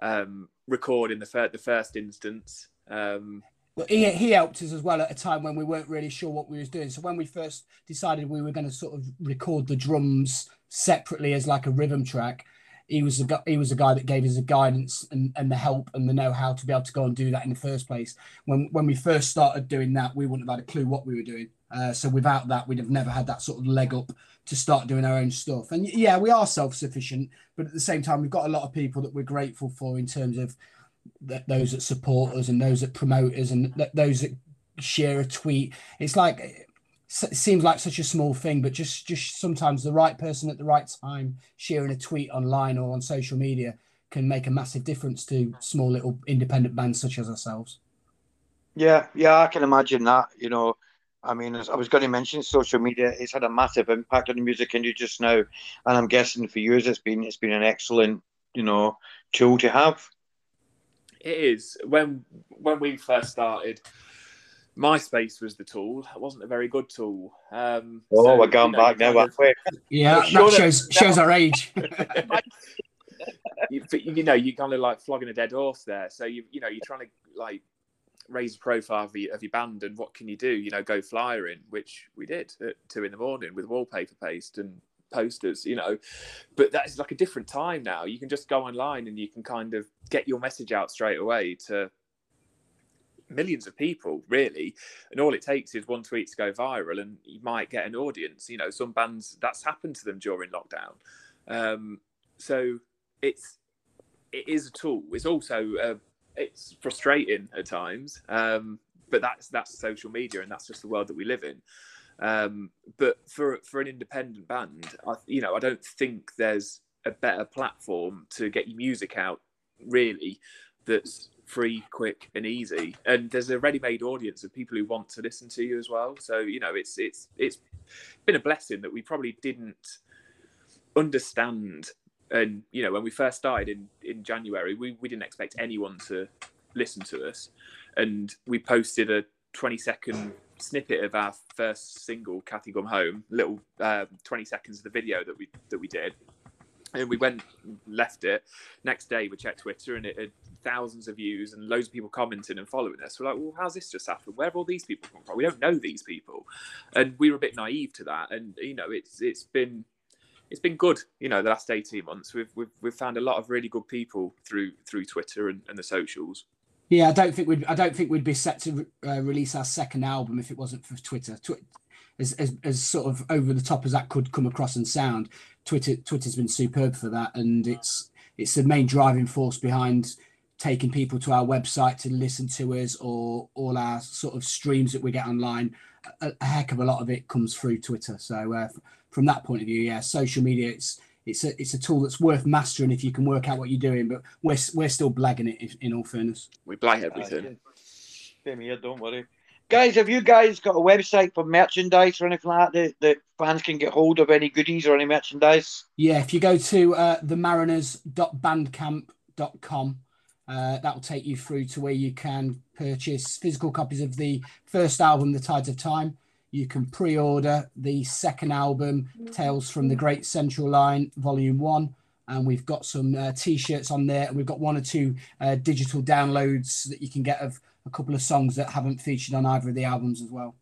um, record in the, fir- the first instance. Um, but he, he helped us as well at a time when we weren't really sure what we was doing. So when we first decided we were going to sort of record the drums separately as like a rhythm track, he was a he was a guy that gave us the guidance and, and the help and the know how to be able to go and do that in the first place. When when we first started doing that, we wouldn't have had a clue what we were doing. Uh, so without that, we'd have never had that sort of leg up to start doing our own stuff. And yeah, we are self sufficient, but at the same time, we've got a lot of people that we're grateful for in terms of th- those that support us and those that promote us and th- those that share a tweet. It's like it seems like such a small thing, but just just sometimes the right person at the right time sharing a tweet online or on social media can make a massive difference to small little independent bands such as ourselves. Yeah, yeah, I can imagine that. You know, I mean, I was going to mention social media. It's had a massive impact on the music industry just now, and I'm guessing for years it's been it's been an excellent, you know, tool to have. It is when when we first started. MySpace was the tool. It wasn't a very good tool. Um, oh, so, we're going you know, back now, of, *laughs* Yeah, that shows shows our age. *laughs* you, you know, you're kind of like flogging a dead horse there. So you you know you're trying to like raise a profile of your, of your band and what can you do you know go flyering which we did at two in the morning with wallpaper paste and posters you know. But that's like a different time now. You can just go online and you can kind of get your message out straight away to millions of people really. And all it takes is one tweet to go viral and you might get an audience. You know some bands that's happened to them during lockdown. Um, so it's it is a tool. It's also a it's frustrating at times. Um, but that's that's social media, and that's just the world that we live in. Um, but for for an independent band, I, you know, I don't think there's a better platform to get your music out really that's free, quick, and easy. And there's a ready-made audience of people who want to listen to you as well. So you know, it's it's it's been a blessing that we probably didn't understand and you know, when we first started in in January, we we didn't expect anyone to listen to us, and we posted a 20 second snippet of our first single, "Kathy Come Home," little um, 20 seconds of the video that we that we did, and we went left it. Next day, we checked Twitter, and it had thousands of views and loads of people commenting and following us. We're like, well, how's this just happened? Where have all these people come from? We don't know these people, and we were a bit naive to that. And you know, it's it's been it's been good. You know, the last eighteen months, we've we've, we've found a lot of really good people through through Twitter and, and the socials. Yeah, I don't think we'd I don't think we'd be set to uh, release our second album if it wasn't for Twitter. Tw- as, as, as sort of over the top as that could come across and sound, Twitter Twitter's been superb for that, and it's it's the main driving force behind taking people to our website to listen to us or all our sort of streams that we get online. A, a heck of a lot of it comes through Twitter. So uh, from that point of view, yeah, social media it's it's a it's a tool that's worth mastering if you can work out what you're doing. But we're we're still blagging it in all fairness. We blag everything. Same here, don't worry. Guys, have you guys got a website for merchandise or anything like that, that that fans can get hold of any goodies or any merchandise? Yeah, if you go to uh, themariners.bandcamp.com, uh, that will take you through to where you can purchase physical copies of the first album, The Tides of Time, you can pre-order the second album, Tales from the Great Central Line, Volume One, and we've got some uh, t-shirts on there, and we've got one or two uh, digital downloads that you can get of a couple of songs that haven't featured on either of the albums as well.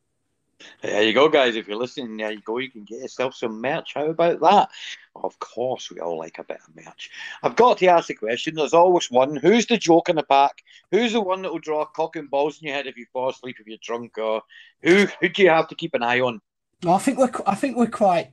There you go, guys. If you're listening, there you go. You can get yourself some merch. How about that? Of course, we all like a bit of merch. I've got to ask the question. There's always one. Who's the joke in the pack? Who's the one that will draw cock and balls in your head if you fall asleep if you're drunk? Or who who do you have to keep an eye on? Well, I think we're I think we're quite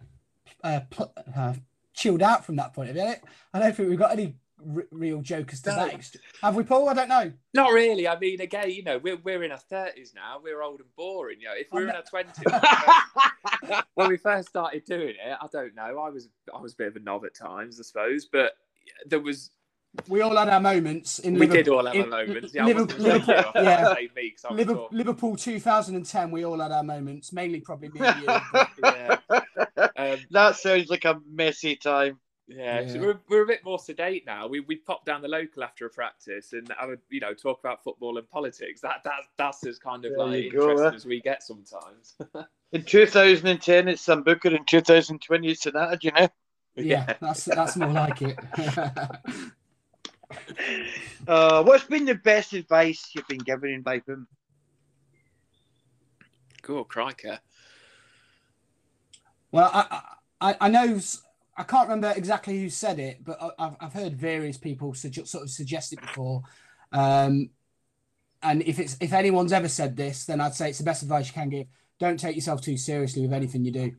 uh, pl- uh, chilled out from that point of view. I don't think we've got any r- real jokers today. Have we, Paul? I don't know. Not really. I mean, again, you know, we're, we're in our thirties now. We're old and boring. You know, if we were in our twenties, *laughs* when we first started doing it, I don't know. I was I was a bit of a knob at times, I suppose, but there was. We all had our moments in We Liverpool. did all have our in- moments. Yeah, Liverpool, Liverpool, yeah. say me 'cause I was Liverpool. Liverpool 2010, we all had our moments, mainly probably me and you. but- *laughs* Yeah. *laughs* Um, That sounds like a messy time. Yeah, so we're, we're a bit more sedate now. We we pop down the local after a practice and have a, you know talk about football and politics. That that that's as kind of There like you go, interesting eh? as we get sometimes. *laughs* In 2010, it's Sambuca. In 2020, it's Sonata, you know? yeah, that's that's more like it. *laughs* Uh, what's been the best advice you've been given in by whom? Cool, crikey. well, I, I I know s- I can't remember exactly who said it, but I've I've heard various people sugge- sort of suggest it before. Um, and if it's if anyone's ever said this, then I'd say it's the best advice you can give. Don't take yourself too seriously with anything you do.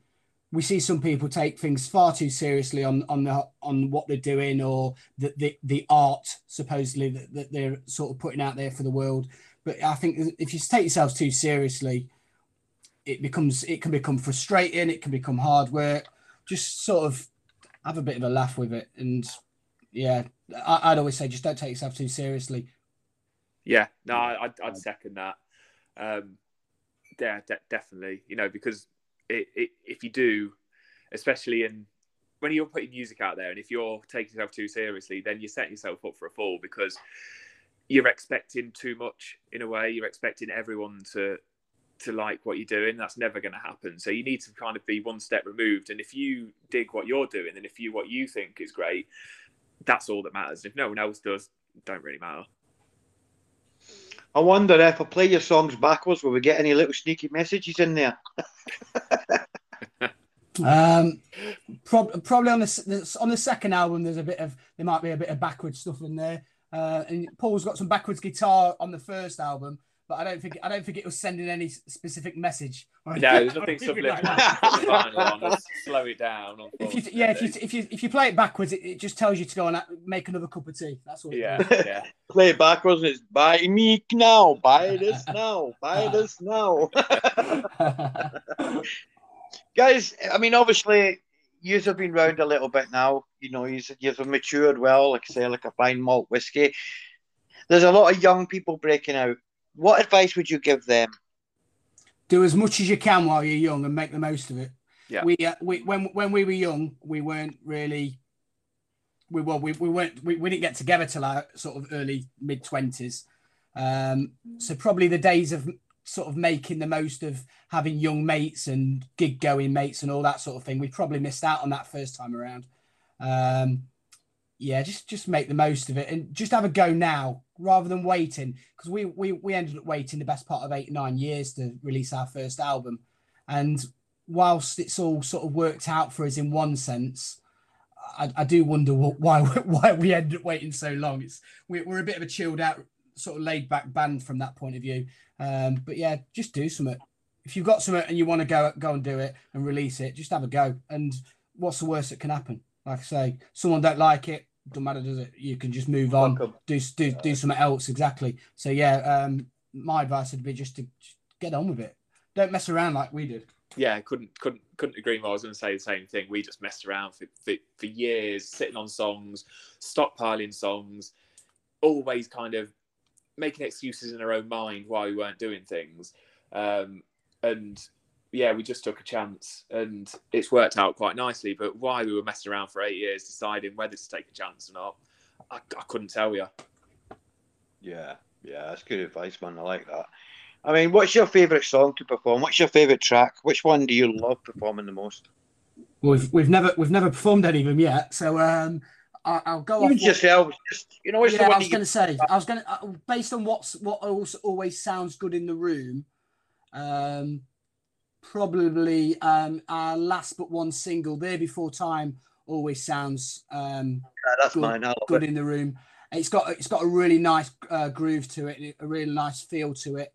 We see some people take things far too seriously on on the on what they're doing or the the, the art supposedly that, that they're sort of putting out there for the world. But I think if you take yourselves too seriously, it becomes it can become frustrating. It can become hard work. Just sort of have a bit of a laugh with it, and yeah, I, I'd always say just don't take yourself too seriously. Yeah, no, I- I'd, I'd second that. Um, yeah, de- definitely. You know, because it, it, if you do, especially in when you're putting music out there, and if you're taking yourself too seriously, then you're setting yourself up for a fall because you're expecting too much in a way. You're expecting everyone to to like what you're doing. That's never going to happen. So you need to kind of be one step removed. And if you dig what you're doing, and if you what you think is great, that's all that matters. If no one else does, don't really matter. I wonder if I play your songs backwards, will we get any little sneaky messages in there? *laughs* *laughs* Um, prob- probably on the, on the second album, there's a bit of there might be a bit of backwards stuff in there. Uh, and Paul's got some backwards guitar on the first album, but I don't think I don't think it was sending any specific message. or No, there's *laughs* nothing subliminal. that. Put the vinyl on, let's slow it down. *laughs* If you yeah if you if you if you play it backwards, it, it just tells you to go and make another cup of tea. That's all. yeah, yeah, *laughs* Play it backwards it's buy me now, buy this now, buy this now. Guys, I mean, obviously, you have been round a little bit now. You know, you you've matured well, like I say, like a fine malt whiskey. There's a lot of young people breaking out. What advice would you give them? do as much as you can while you're young and make the most of it. Yeah. We, uh, we when when we were young, we weren't really. We well, we, we weren't we, we didn't get together till our sort of early mid twenties, um, so probably the days of sort of making the most of having young mates and gig going mates and all that sort of thing. We probably missed out on that first time around. Um, yeah, just just make the most of it and just have a go now rather than waiting because we, we we ended up waiting the best part of eight nine years to release our first album, and whilst it's all sort of worked out for us in one sense, I, I do wonder why *laughs* why we ended up waiting so long. It's we, we're a bit of a chilled out sort of laid back band from that point of view, um, but yeah, just do something. If you've got something and you want to go go and do it and release it, just have a go. And what's the worst that can happen? Like I say, someone don't like it, don't matter, does it? You can just move on, Welcome. do do do something else. Exactly. So yeah, um, my advice would be just to just get on with it. Don't mess around like we did. yeah. Couldn't couldn't couldn't agree more. I was going to say the same thing. We just messed around for, for for years, sitting on songs, stockpiling songs, always kind of making excuses in our own mind why we weren't doing things. Um, and yeah, we just took a chance, and it's worked out quite nicely. But why we were messing around for eight years, deciding whether to take a chance or not, I, I couldn't tell you. Yeah, yeah, that's good advice, man. I like that. I mean, what's your favourite song to perform? What's your favourite track? Which one do you love performing the most? We've we've never we've never performed any of them yet, so um, I, I'll go Even off. what- yourself, just you know, what's yeah, the one I was going to say. I was going to based on what's what also always sounds good in the room. Um, probably um, our last but one single. There before time always sounds um, Yeah, that's good, mine. Good it. in the room. It's got it's got a really nice uh, groove to it, a really nice feel to it,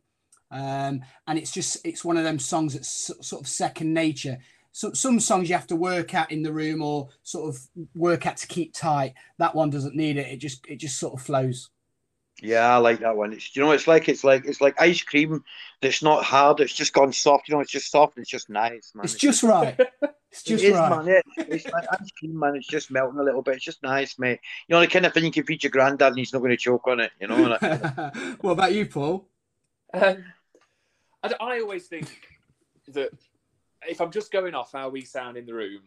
um, and it's just it's one of them songs that's sort of second nature. So, some songs you have to work at in the room or sort of work at to keep tight. That one doesn't need it. It just it just sort of flows. Yeah, I like that one. It's you know, it's like it's like it's like ice cream that's not hard. It's just gone soft. You know, it's just soft. and It's just nice, man. It's just right. *laughs* It's just it is, right. man. Yeah. It's like ice cream, man. It's just melting a little bit. It's just nice, mate. You know, the kind of thing you can feed your granddad and he's not going to choke on it. You know. *laughs* What about you, Paul? Um, I, I always think that if I'm just going off how we sound in the room,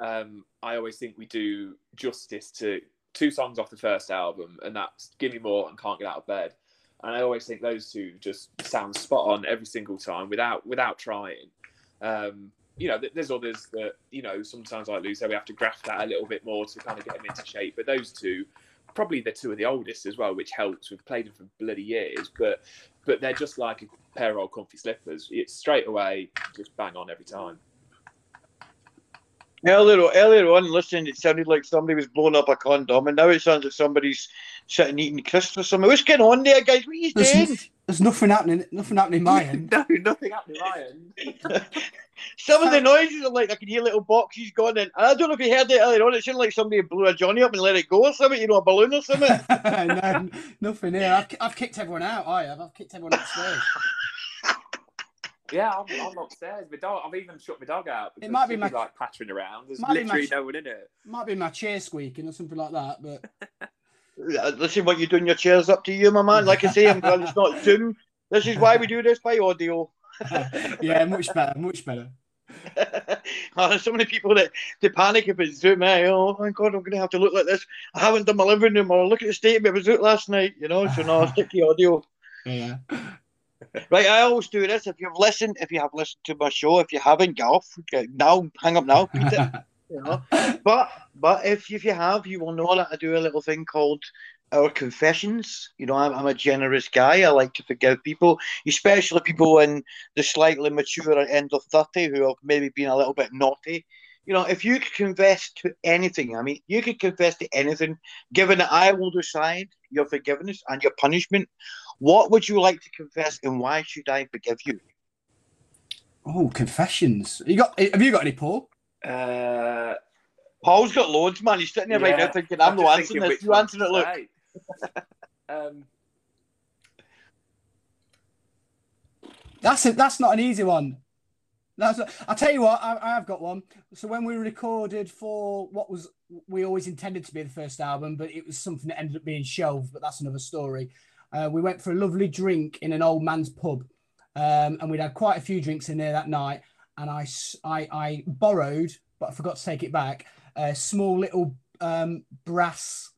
um, I always think we do justice to two songs off the first album, and that's "Give Me More" and "Can't Get Out of Bed." And I always think those two just sound spot on every single time without without trying. Um, you know, there's others that you know sometimes I lose, so we have to graft that a little bit more to kind of get them into shape. But those two, probably the two of the oldest as well, which helps. We've played them for bloody years, but but they're just like a pair of old comfy slippers. It's straight away, just bang on every time. Earlier, earlier on, listening, it sounded like somebody was blowing up a condom, and now it sounds like somebody's sitting eating crisps or something. What's going on there, guys? What are you There's, doing? n- there's nothing happening. Nothing happening my end. *laughs* no, nothing happening, Ryan. *laughs* Some of the *laughs* noises are like I can hear little boxes going in. And I don't know if you heard it earlier on. It sounded like somebody blew a Johnny up and let it go or something. You know, a balloon or something. no, nothing here. I've, I've kicked everyone out. I have. I've kicked everyone upstairs. Yeah, I'm, I'm upstairs. My dog. I've even shut my dog out. because might be my- like pattering around. There's might be my literally no one in it. Might be my chair squeaking or something like that. But Yeah, Listen, what you're doing, your chair's up to you, my man. Like I say, I'm glad it's not Zoom. This is why we do this by audio. *laughs* yeah, much better. Much better. *laughs* oh, there's so many people that they panic if it's Zoom. Eh? Oh my god, I'm going to have to look like this. I haven't done my living room or look at the state of it was out last night. You know, so no, I'll *laughs* stick to audio. Yeah. Right, I always do this. If you've listened, if you have listened to my show, if you haven't, get off. Now, hang up now. *laughs* You know. But but if if you have, you will know that I do a little thing called our confessions. You know, I'm, I'm a generous guy. I like to forgive people, especially people in the slightly mature end of thirty who have maybe been a little bit naughty. You know, if you could confess to anything, I mean, you could confess to anything, given that I will decide your forgiveness and your punishment. What would you like to confess, and why should I forgive you? Oh, confessions. You got? Have you got any, Paul? Uh, Paul's got loads, man. He's sitting there right now thinking, I'm just not thinking answering this. You one answer it, look. say. *laughs* um, That's it. that's not an easy one. That's a, I'll tell you what, I, I have got one. So when we recorded for what was we always intended to be the first album, but it was something that ended up being shelved. But that's another story. Uh, we went for a lovely drink in an old man's pub, um, and we'd had quite a few drinks in there that night. And I, I borrowed, but I forgot to take it back, a small little um, brass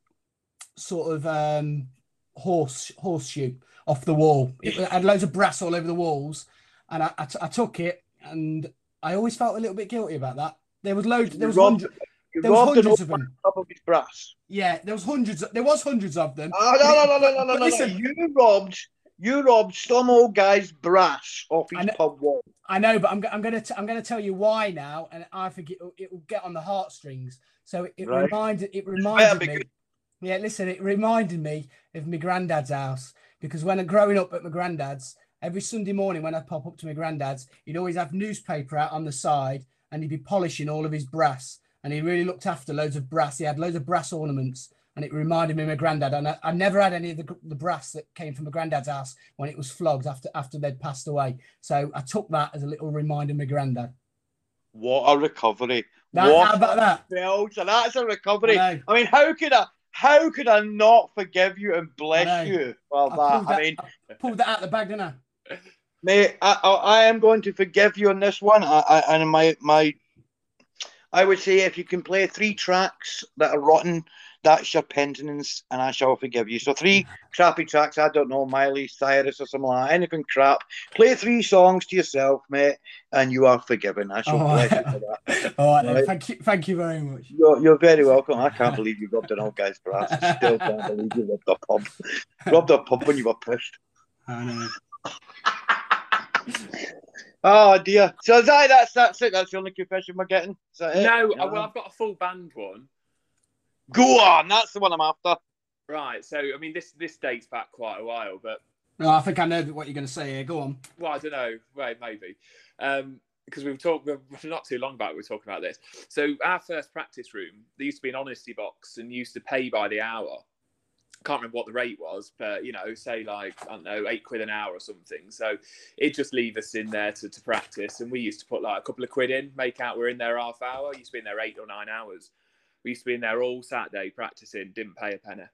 sort of um, horse horseshoe off the wall. It had loads of brass all over the walls, and I, I, t- I took it, and I always felt a little bit guilty about that. There was loads. There was robbed- hundred, You there was robbed an hundreds old of them. top of his brass. Yeah, there was hundreds. Of, there was hundreds of them. Oh, no, no, no, no, no, no, no, listen- You robbed, you robbed some old guy's brass off his know- pub wall. I know, but I'm, I'm gonna t- I'm gonna tell you why now, and I think it it will get on the heartstrings. So it Right. reminded it reminded me. good. Yeah, listen, it reminded me of my granddad's house because when I growing up at my granddad's, every Sunday morning when I pop up to my granddad's, he'd always have newspaper out on the side and he'd be polishing all of his brass. And he really looked after loads of brass. He had loads of brass ornaments, and it reminded me of my granddad. And I, I never had any of the, the brass that came from my granddad's house when it was flogged after after they'd passed away. So I took that as a little reminder of my granddad. What a recovery. That, what how about that? Bells, and that's a recovery. I. I mean, how could I how could I not forgive you and bless you for I that? I mean, I pulled that out the bag, didn't I? *laughs* Mate, I, I, I am going to forgive you on this one. I, I, and my, my, I would say if you can play three tracks that are rotten, that's your penitence, and I shall forgive you. So three *laughs* crappy tracks. I don't know, Miley Cyrus or something like that, anything crap. Play three songs to yourself, mate, and you are forgiven. I shall Oh, bless you for *laughs* that. All right, then. Thank you, thank you very much. You're, you're very welcome. I can't believe you robbed an old guy's brass. I still can't *laughs* believe you robbed a pub. robbed a pub when you were pissed. I know. Oh dear. So is that that's that's it. That's the only confession we're getting. Is that it? No, Yeah. uh, well, I've got a full band one. Go on. That's the one I'm after. Right. So, I mean, this this dates back quite a while, but No, I think I know what you're going to say here. Go on. well, I don't know. Well, maybe. Um, because we've talked *laughs* not too long back, we were talking about this. So, our first practice room, there used to be an honesty box and used to pay by the hour. Can't remember what the rate was, but you know, say like I don't know, eight quid an hour or something. So it just leave us in there to, to practice, and we used to put like a couple of quid in, make out we're in there half hour. Used to be in there eight or nine hours. We used to be in there all Saturday practicing, didn't pay a penny.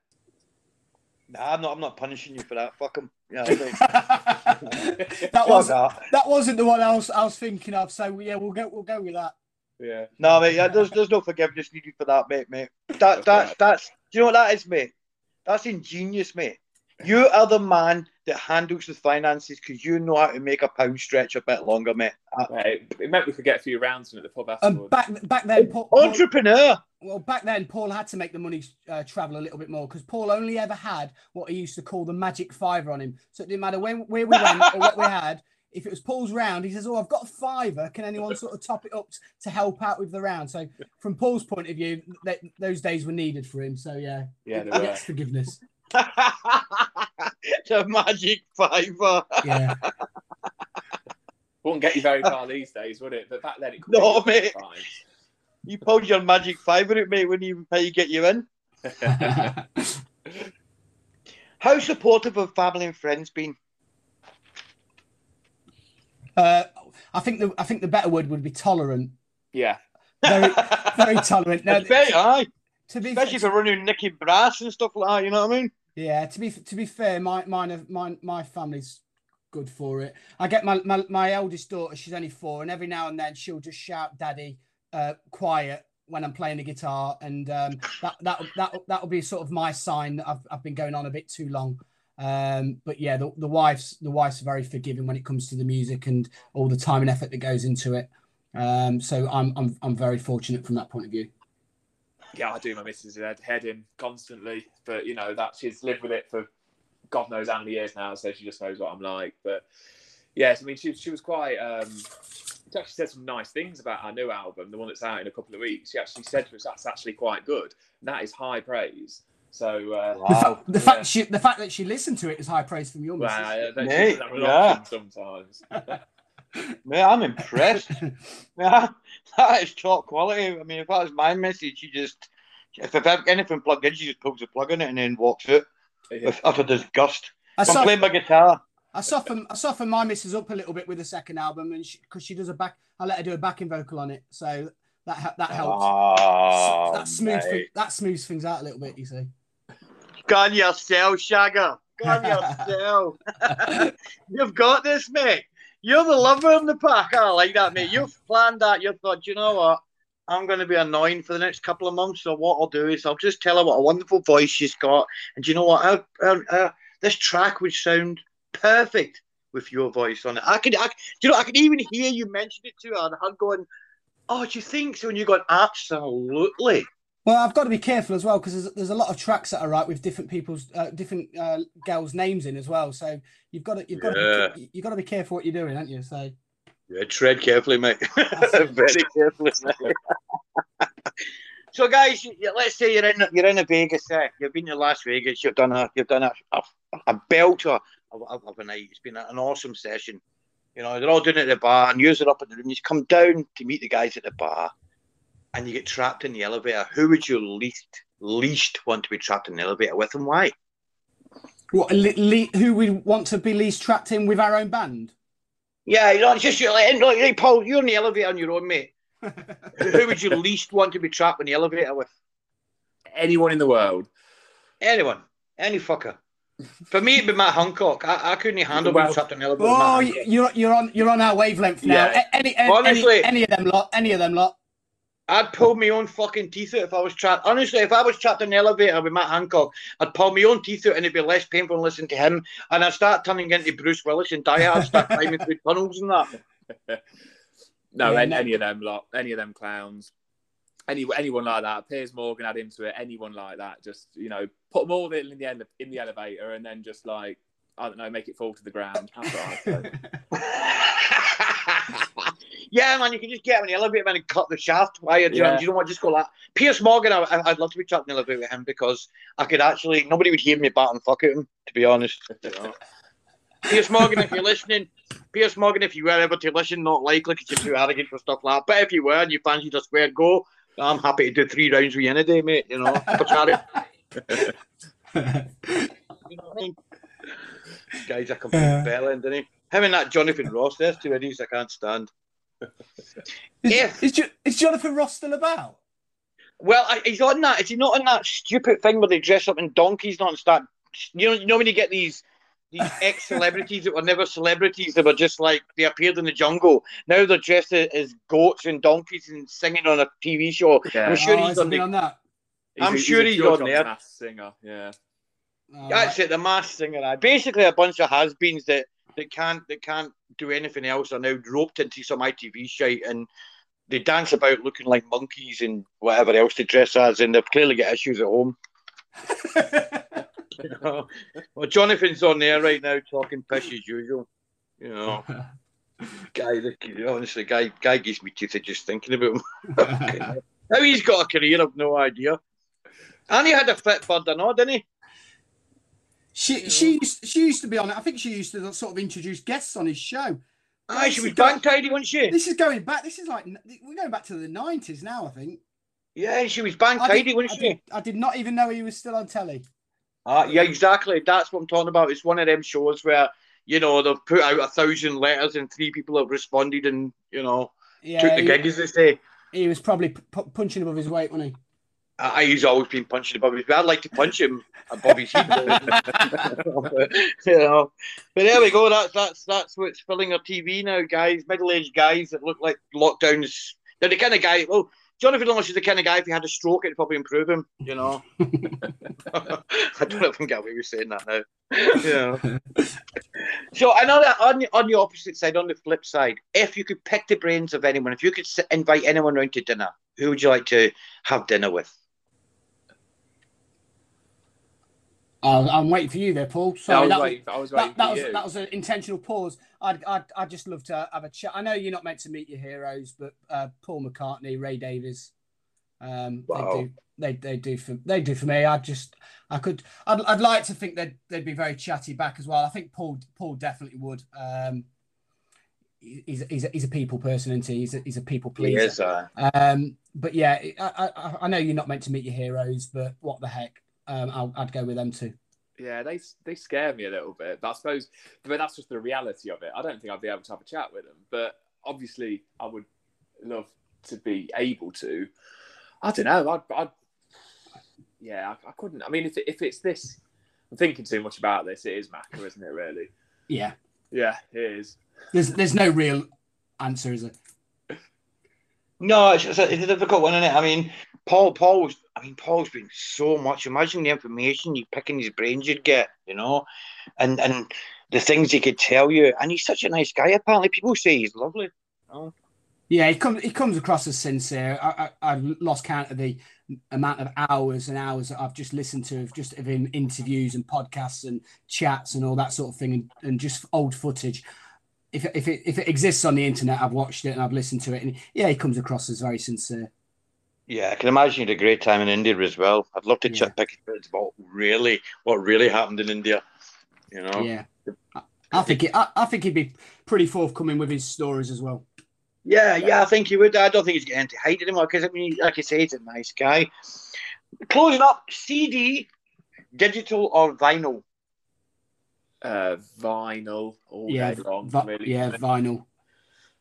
Nah, I'm not. I'm not punishing you for that. Fuck 'em. Yeah. I *laughs* *laughs* that Fuck was that. that wasn't the one I was I was thinking of. So yeah, we'll go we'll go with that. Yeah. No, mate. Yeah, there's there's no forgiveness needed for that, mate. Mate. That that's that's. Do you know what that is, mate? That's ingenious, mate. You are the man that handles the finances because you know how to make a pound stretch a bit longer, mate. Uh, It, it meant we could get a few rounds in at the pub And afterwards. back back then, Paul, Paul- Entrepreneur. well, back then Paul had to make the money uh, travel a little bit more because Paul only ever had what he used to call the magic fiver on him. So it didn't matter when where we went or what we had. If it was Paul's round, he says, "Oh, I've got a fiver. Can anyone sort of top it up to help out with the round?" So, from Paul's point of view, th- those days were needed for him. So, yeah, Yeah, he gets forgiveness. *laughs* the magic fiver. Yeah, *laughs* Wouldn't get you very far these days, would it? But back then it could No, be mate. fine. You pulled your magic fiver out, mate, when you pay you get you in. *laughs* How supportive have family and friends been? Uh, I think the I think the better word would be tolerant. Yeah. Very *laughs* very tolerant. No, I bet, aye. to be Especially for running Nicky Brass and stuff like that, you know what I mean? Yeah, to be to be fair, my mine my my family's good for it. I get my, my my eldest daughter, she's only four, and every now and then she'll just shout "Daddy" uh, quiet when I'm playing the guitar, and um, that that that that'll be sort of my sign that I've I've been going on a bit too long. Um, but yeah, the, the wife's the wife's very forgiving when it comes to the music and all the time and effort that goes into it. Um, so I'm I'm I'm very fortunate from that point of view. Yeah, I do my missus' head, head in constantly, but you know that she's lived with it for God knows how many years now, so she just knows what I'm like. But yes, I mean she she was quite. Um, she actually said some nice things about our new album, the one that's out in a couple of weeks. She actually said to us that's actually quite good. And that is high praise. So uh, The, fa- the Yeah. fact she the fact that she listened to it is high praise from your well, missus. that- Mate, she's have an yeah. sometimes. *laughs* Mate, I'm impressed. *laughs* yeah, that is top quality. I mean, if that was my message, she just, if, if I've anything plugged in, she just pulls the plug in it and then walks out Yeah. with utter disgust. I If I'm saw, playing my guitar. I soften I soften my missus up a little bit with the second album, and because she, does a back, I let her do a backing vocal on it, so that that helps. Oh, that smooths that smooths things out a little bit. You see. Go yourself, Shagger. Go *laughs* yourself. *laughs* You've got this, mate. You're the lover in the pack. I like that, mate. You've planned that. You thought, you know what? I'm going to be annoying for the next couple of months. So what I'll do is I'll just tell her what a wonderful voice she's got, and you know what? Her, her, her- this track would sound perfect with your voice on it. I could, I, you know, I could even hear you mention it to her, and her going, "Oh, do you think so?" And you going, "Absolutely." Well, I've got to be careful as well because there's, there's a lot of tracks that are right with different people's uh, different uh, girls' names in as well. So you've got to you've got to be, you've got to be careful what you're doing, haven't you? So Yeah, tread carefully, mate. *laughs* Very carefully, mate. so, guys, let's say you're in you're in a Vegas. set. You've been to Las Vegas. You've done a you've done a a, a belter of, of, of a night. It's been an awesome session. You know, they're all doing it at the bar, and you're up in the room. You come down to meet the guys at the bar, and you get trapped in the elevator. Who would you least least want to be trapped in the elevator with, and why? what le- le- who we want to be least trapped in with our own band? Yeah, you know, it's just you're like, like, hey, Paul, you're in the elevator on your own, mate. *laughs* Who would you least want to be trapped in the elevator with? Anyone in the world. Anyone, any fucker. For me, it'd be Matt Hancock. I, I couldn't handle Well- being trapped in the elevator. with Oh, Matt you're you're on you're on our wavelength now. Yeah. Any, any, Honestly. any any of them lot, any of them lot. I'd pull my own fucking teeth out if I was trapped. Honestly, if I was trapped in an elevator with Matt Hancock, I'd pull my own teeth out and it'd be less painful than listening to him. And I'd start turning into Bruce Willis and Die Hard, start climbing through tunnels and that. *laughs* No, Yeah, any, any of them lot, any of them clowns, any anyone like that. Piers Morgan add into it. Anyone like that, just you know, put them all in the end in the elevator, and then just like I don't know, make it fall to the ground. *laughs* That's what I'd say. Yeah, man, you can just get him in the elevator man, and cut the shaft. Why? You, know, Yeah. you know what? Just go like Piers Morgan. I, I'd love to be trapped in the elevator with him because I could actually nobody would hear me bat and fuck at him. To be honest, you know. Piers Morgan, if you're listening, Piers Morgan, if you were ever to listen, not likely because you're too arrogant for stuff like that. But if you were and you fancied a square go, I'm happy to do three rounds with you any day, mate. You know, *laughs* for charity. *laughs* You know what I mean? Guy's a complete Yeah. bell end, isn't he? Him and that Jonathan Ross, there's two idiots I can't stand. Is, If- is, Jo- is Jonathan Ross still about? Well, I, he's on that. Is he not on that stupid thing where they dress up in donkeys, not and start? You know, you know when you get these these *laughs* ex celebrities that were never celebrities, they were just like they appeared in the jungle. Now they're dressed as- as goats and donkeys and singing on a TV show. Yeah. I'm sure oh, he's on the. on that. I'm a- sure a he's pure on there. Masked Singer. Yeah. Oh, That's it, the Masked Singer. aye. Basically, a bunch of has-beens that that can't that can't do anything else are now roped into some ITV shite and they dance about looking like monkeys and whatever else they dress as, and they've clearly got issues at home. *laughs* You know? Well, Jonathan's on there right now talking piss as usual. You know, *laughs* guy, the- honestly, guy, guy gives me teeth just thinking about him. *laughs* How he's got a career, I've no idea. And he had a fit bird and all, didn't he? She she used, she used to be on it. I think she used to sort of introduce guests on his show. Aye, she was bang tidy, wasn't she? This is going back. This is like we're going back to the nineties now. I think. Yeah, she was bang I tidy, did, wasn't I she? did, I did not even know he was still on telly. Uh, yeah, exactly. That's what I'm talking about. It's one of them shows where, you know, they've put out a thousand letters and three people have responded and, you know, Yeah, took the he, gig, as they say. he was probably p- punching above his weight, wasn't he? Uh, he's always been punching above his I'd like to punch him above his head. you know. But there we go. That's that's that's what's filling our TV now, guys. Middle-aged guys that look like lockdowns. They're the kind of guy. Well, Jonathan Lawrence is the kind of guy. If he had a stroke, it'd probably improve him. You know. *laughs* *laughs* I don't know if I can get away with saying that now. *laughs* Know. so I know that on the, on the opposite side, on the flip side, if you could pick the brains of anyone, if you could invite anyone round to dinner, who would you like to have dinner with? Oh, I'm waiting for you there, Paul. I Sorry, was that, waiting. I was waiting that, that for was you. that was an intentional pause. I'd, I'd I'd just love to have a chat. I know you're not meant to meet your heroes, but uh, Paul McCartney, Ray Davies, um, Wow. they do they they do for they do for me. I just I could I'd, I'd like to think they'd they'd be very chatty back as well. I think Paul Paul definitely would. Um, he's a, he's a, he's a people person, isn't he? He's a, he's a people pleaser. uh, Um, but yeah, I, I, I know you're not meant to meet your heroes, but what the heck? Um, I'll, I'd go with them too. Yeah, they they scare me a little bit. But I suppose, but that's just the reality of it. I don't think I'd be able to have a chat with them. But obviously, I would love to be able to. I don't know. I'd, I'd yeah, I, I couldn't. I mean, if it, if it's this, I'm thinking too much about this. It is Macca, isn't it? Really? Yeah, Yeah, it is. there's there's no real answer, is it? No, it's, it's, a, it's a difficult one, isn't it? I mean, Paul, Paul's, I mean, Paul's been so much. Imagine the information you picking his brains you'd get, you know, and and the things he could tell you. And he's such a nice guy. Apparently, people say he's lovely. Yeah, he comes he comes across as sincere. I, I I've lost count of the amount of hours and hours that I've just listened to of just of him interviews and podcasts and chats and all that sort of thing and, and just old footage. If if it if it exists on the internet, I've watched it and I've listened to it, and yeah, he comes across as very sincere. Yeah, I can imagine you had a great time in India as well. I'd love to Yeah. chat pick his about really what really happened in India. You know. Yeah, I, I think it, I, I think he'd be pretty forthcoming with his stories as well. Yeah, yeah, I think he would. I don't think he's getting to hide anymore because I mean, like I say, he's a nice guy. Closing up, CD, digital or vinyl? Uh, vinyl all Yeah, day long. vi- really. yeah, vinyl.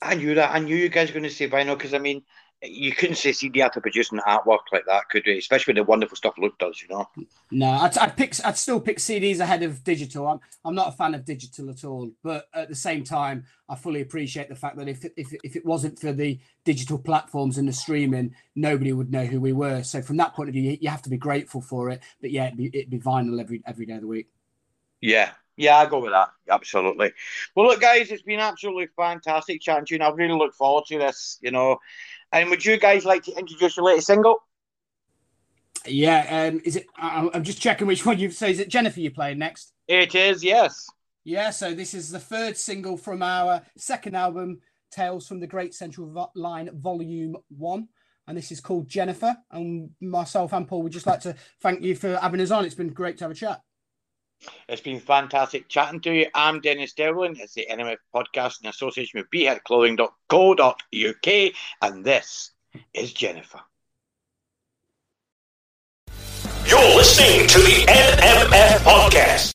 I knew that. I knew you guys were going to say vinyl because I mean, you couldn't say CD after producing artwork like that, could you? Especially with the wonderful stuff Luke does, you know. No, I'd, I'd pick. I'd still pick CDs ahead of digital. I'm, I'm not a fan of digital at all. But at the same time, I fully appreciate the fact that if it, if if it wasn't for the digital platforms and the streaming, nobody would know who we were. So from that point of view, you have to be grateful for it. But yeah, it'd be, it'd be vinyl every every day of the week. Yeah, yeah, I go with that. Absolutely. Well, look, guys, it's been absolutely fantastic chatting to you. And I really look forward to this, you know. And would you guys like to introduce your latest single? Yeah, um, is it? I'm just checking which *laughs* one you've. So is it Jennifer you're playing next? It is, yes. Yeah, so this is the third single from our second album, Tales from the Great Central Line, Volume One, and this is called Jennifer. And myself and Paul would just like to thank you for having us on. It's been great to have a chat. It's been fantastic chatting to you. I'm Dennis Devlin. It's the NMF podcast in association with beheadclothing.co.uk. And this is Jennifer. You're listening to the NMF podcast.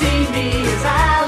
see me as I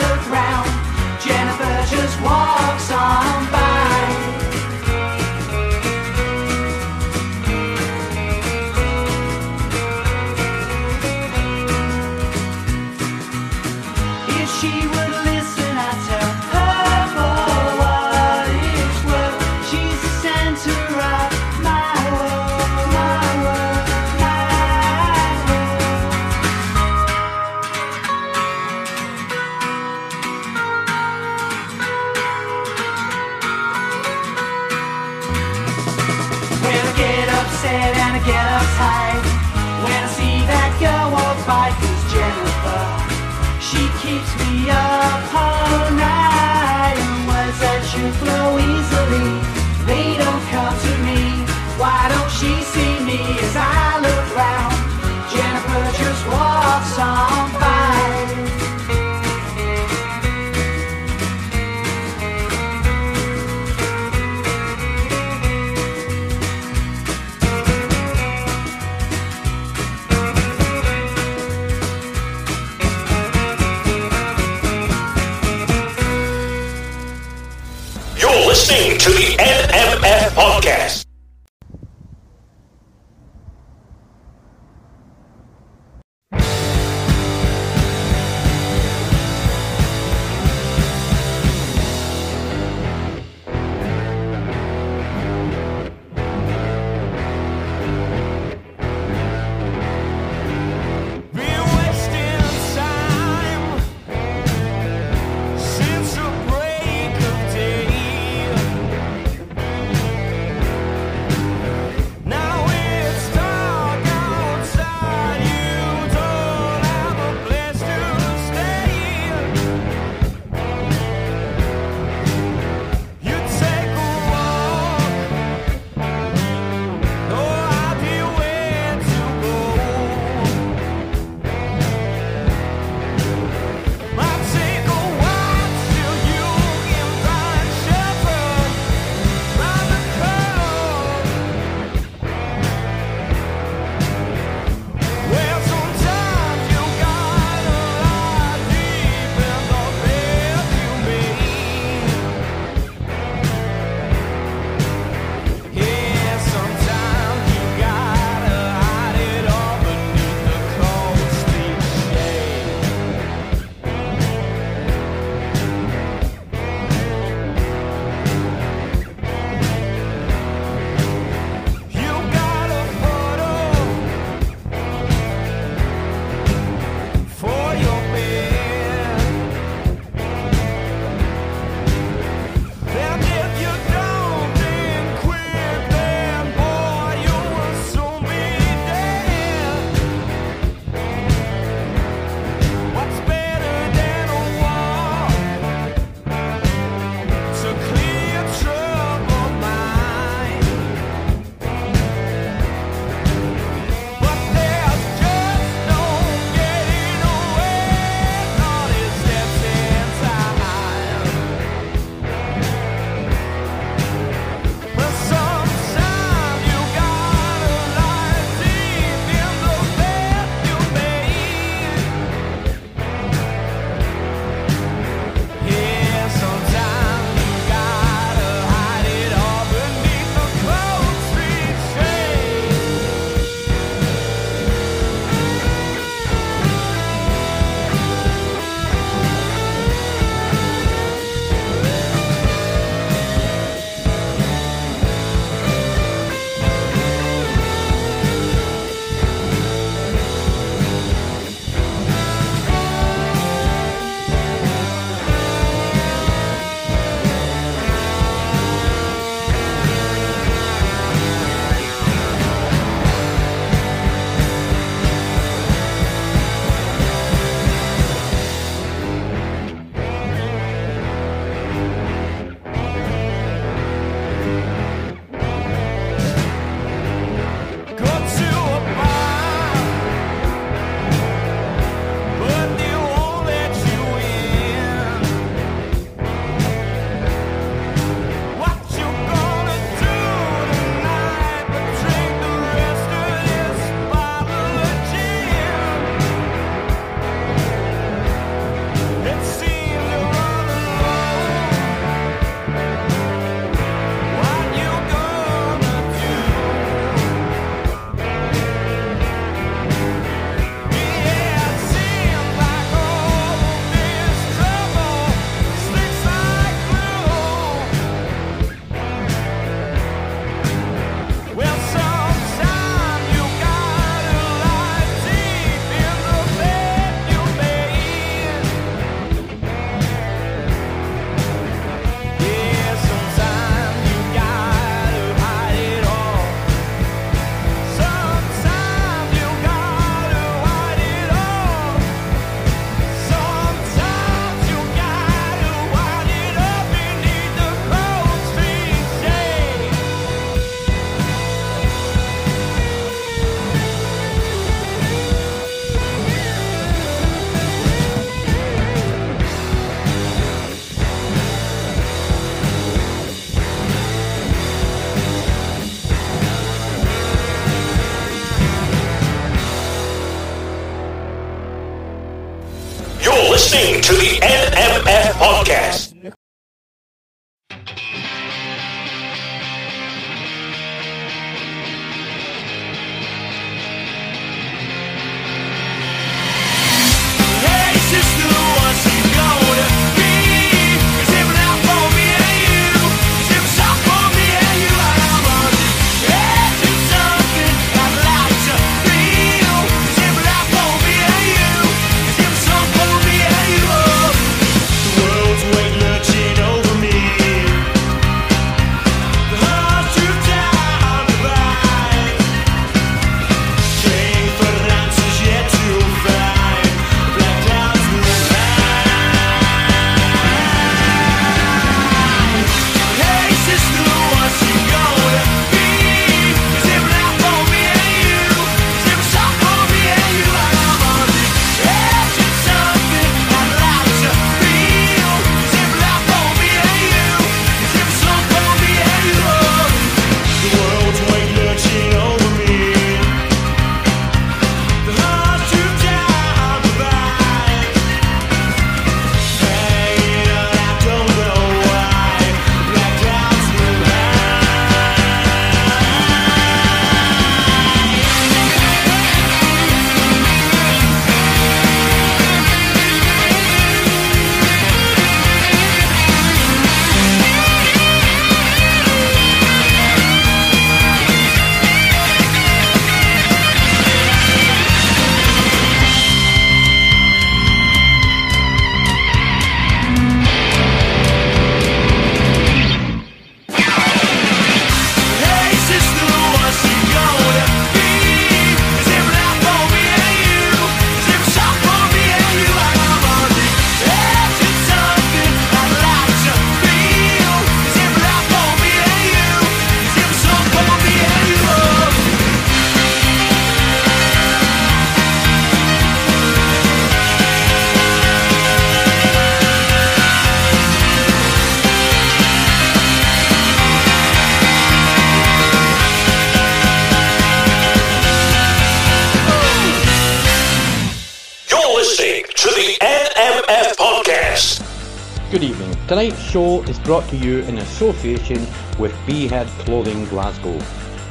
Tonight's show is brought to you in association with Behead Clothing Glasgow.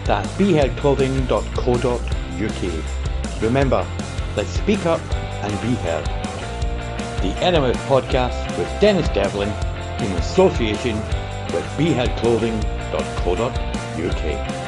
That's beheadclothing.co.uk. Remember, let's speak up and be heard. The NMF podcast with Dennis Devlin in association with beheadclothing.co.uk.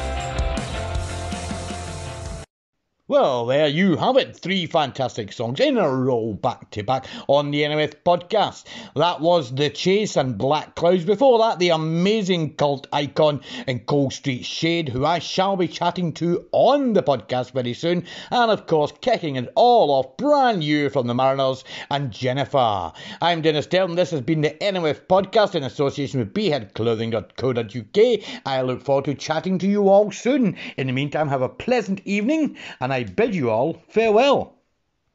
Well, there you have it. Three fantastic songs in a row back to back on the NMF podcast. That was The Chase and Black Clouds. Before that, the amazing cult icon in Cold Street Shade, who I shall be chatting to on the podcast very soon. And of course, kicking it all off, brand new from the Mariners and Jennifer. I'm Dennis Devlin. This has been the NMF podcast in association with beheadclothing.co.uk. I look forward to chatting to you all soon. In the meantime, have a pleasant evening and I bid you all farewell.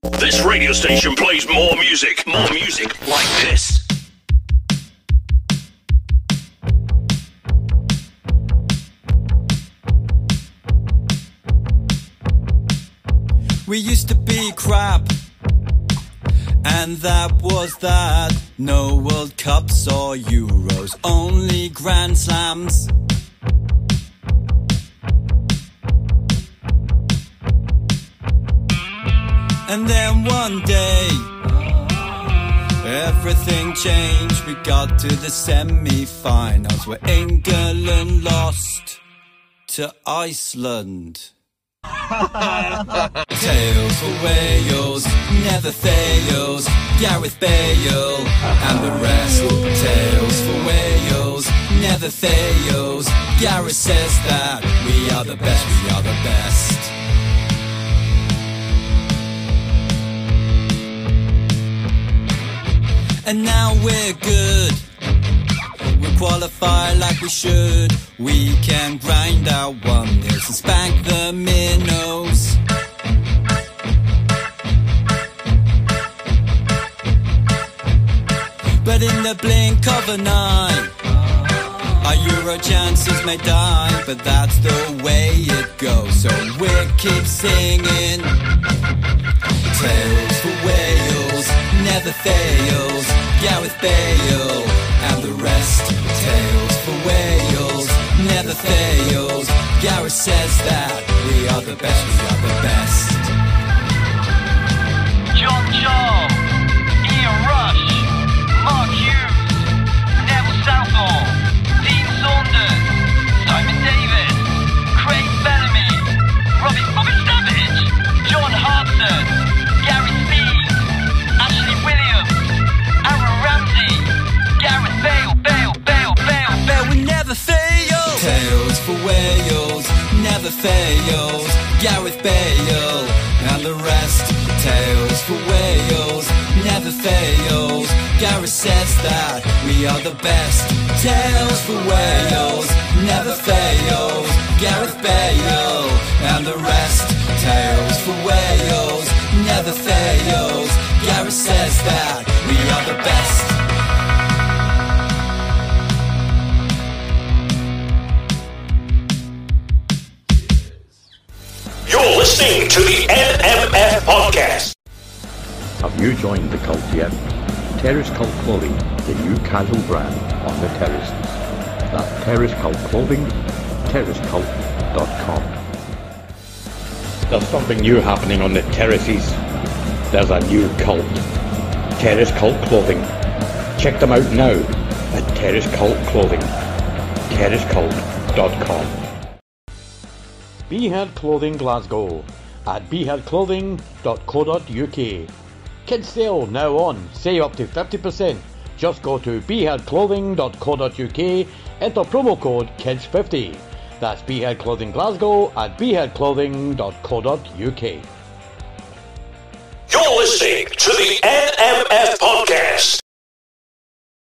This radio station plays more music, more music like this. We used to be crap. And that was that. No World Cups or Euros, only Grand Slams. And then one day, everything changed. We got to the semi finals where England lost to Iceland. *laughs* Tails for Wales never fails. Gareth Bale and the rest. Tails for Wales never fails. Gareth says that we are the best, we are the best. And now we're good. We qualify like we should. We can grind out one and spank the minnows. But in the blink of an eye, our Euro chances may die. But that's the way it goes. So we'll keep singing. Tails for Wales never fails. Gareth Bale and the rest. Tails for Wales never fails. Gareth says that we are the best, we are the best. John Charles, Tails for Wales never fails. Gareth Bale and the rest. Tails for Wales never fails. Gareth says that we are the best. Tails for Wales never fails. Gareth Bale and the rest. Tails for Wales never fails. Gareth says that we are the best. You're listening to the NMF Podcast. Have you joined the cult yet? Terrace Cult Clothing, the new casual brand on the terraces. That's Terrace Cult Clothing, terracecult.com. There's something new happening on the terraces. There's a new cult. Terrace Cult Clothing. Check them out now at Terrace Cult Clothing. terracecult.com. Behead Clothing Glasgow at beheadclothing.co.uk. Kids sale now on, save up to 50%. Just go to beheadclothing.co.uk, enter promo code KIDS50. That's Behead Clothing Glasgow at beheadclothing.co.uk. You're listening to the NMF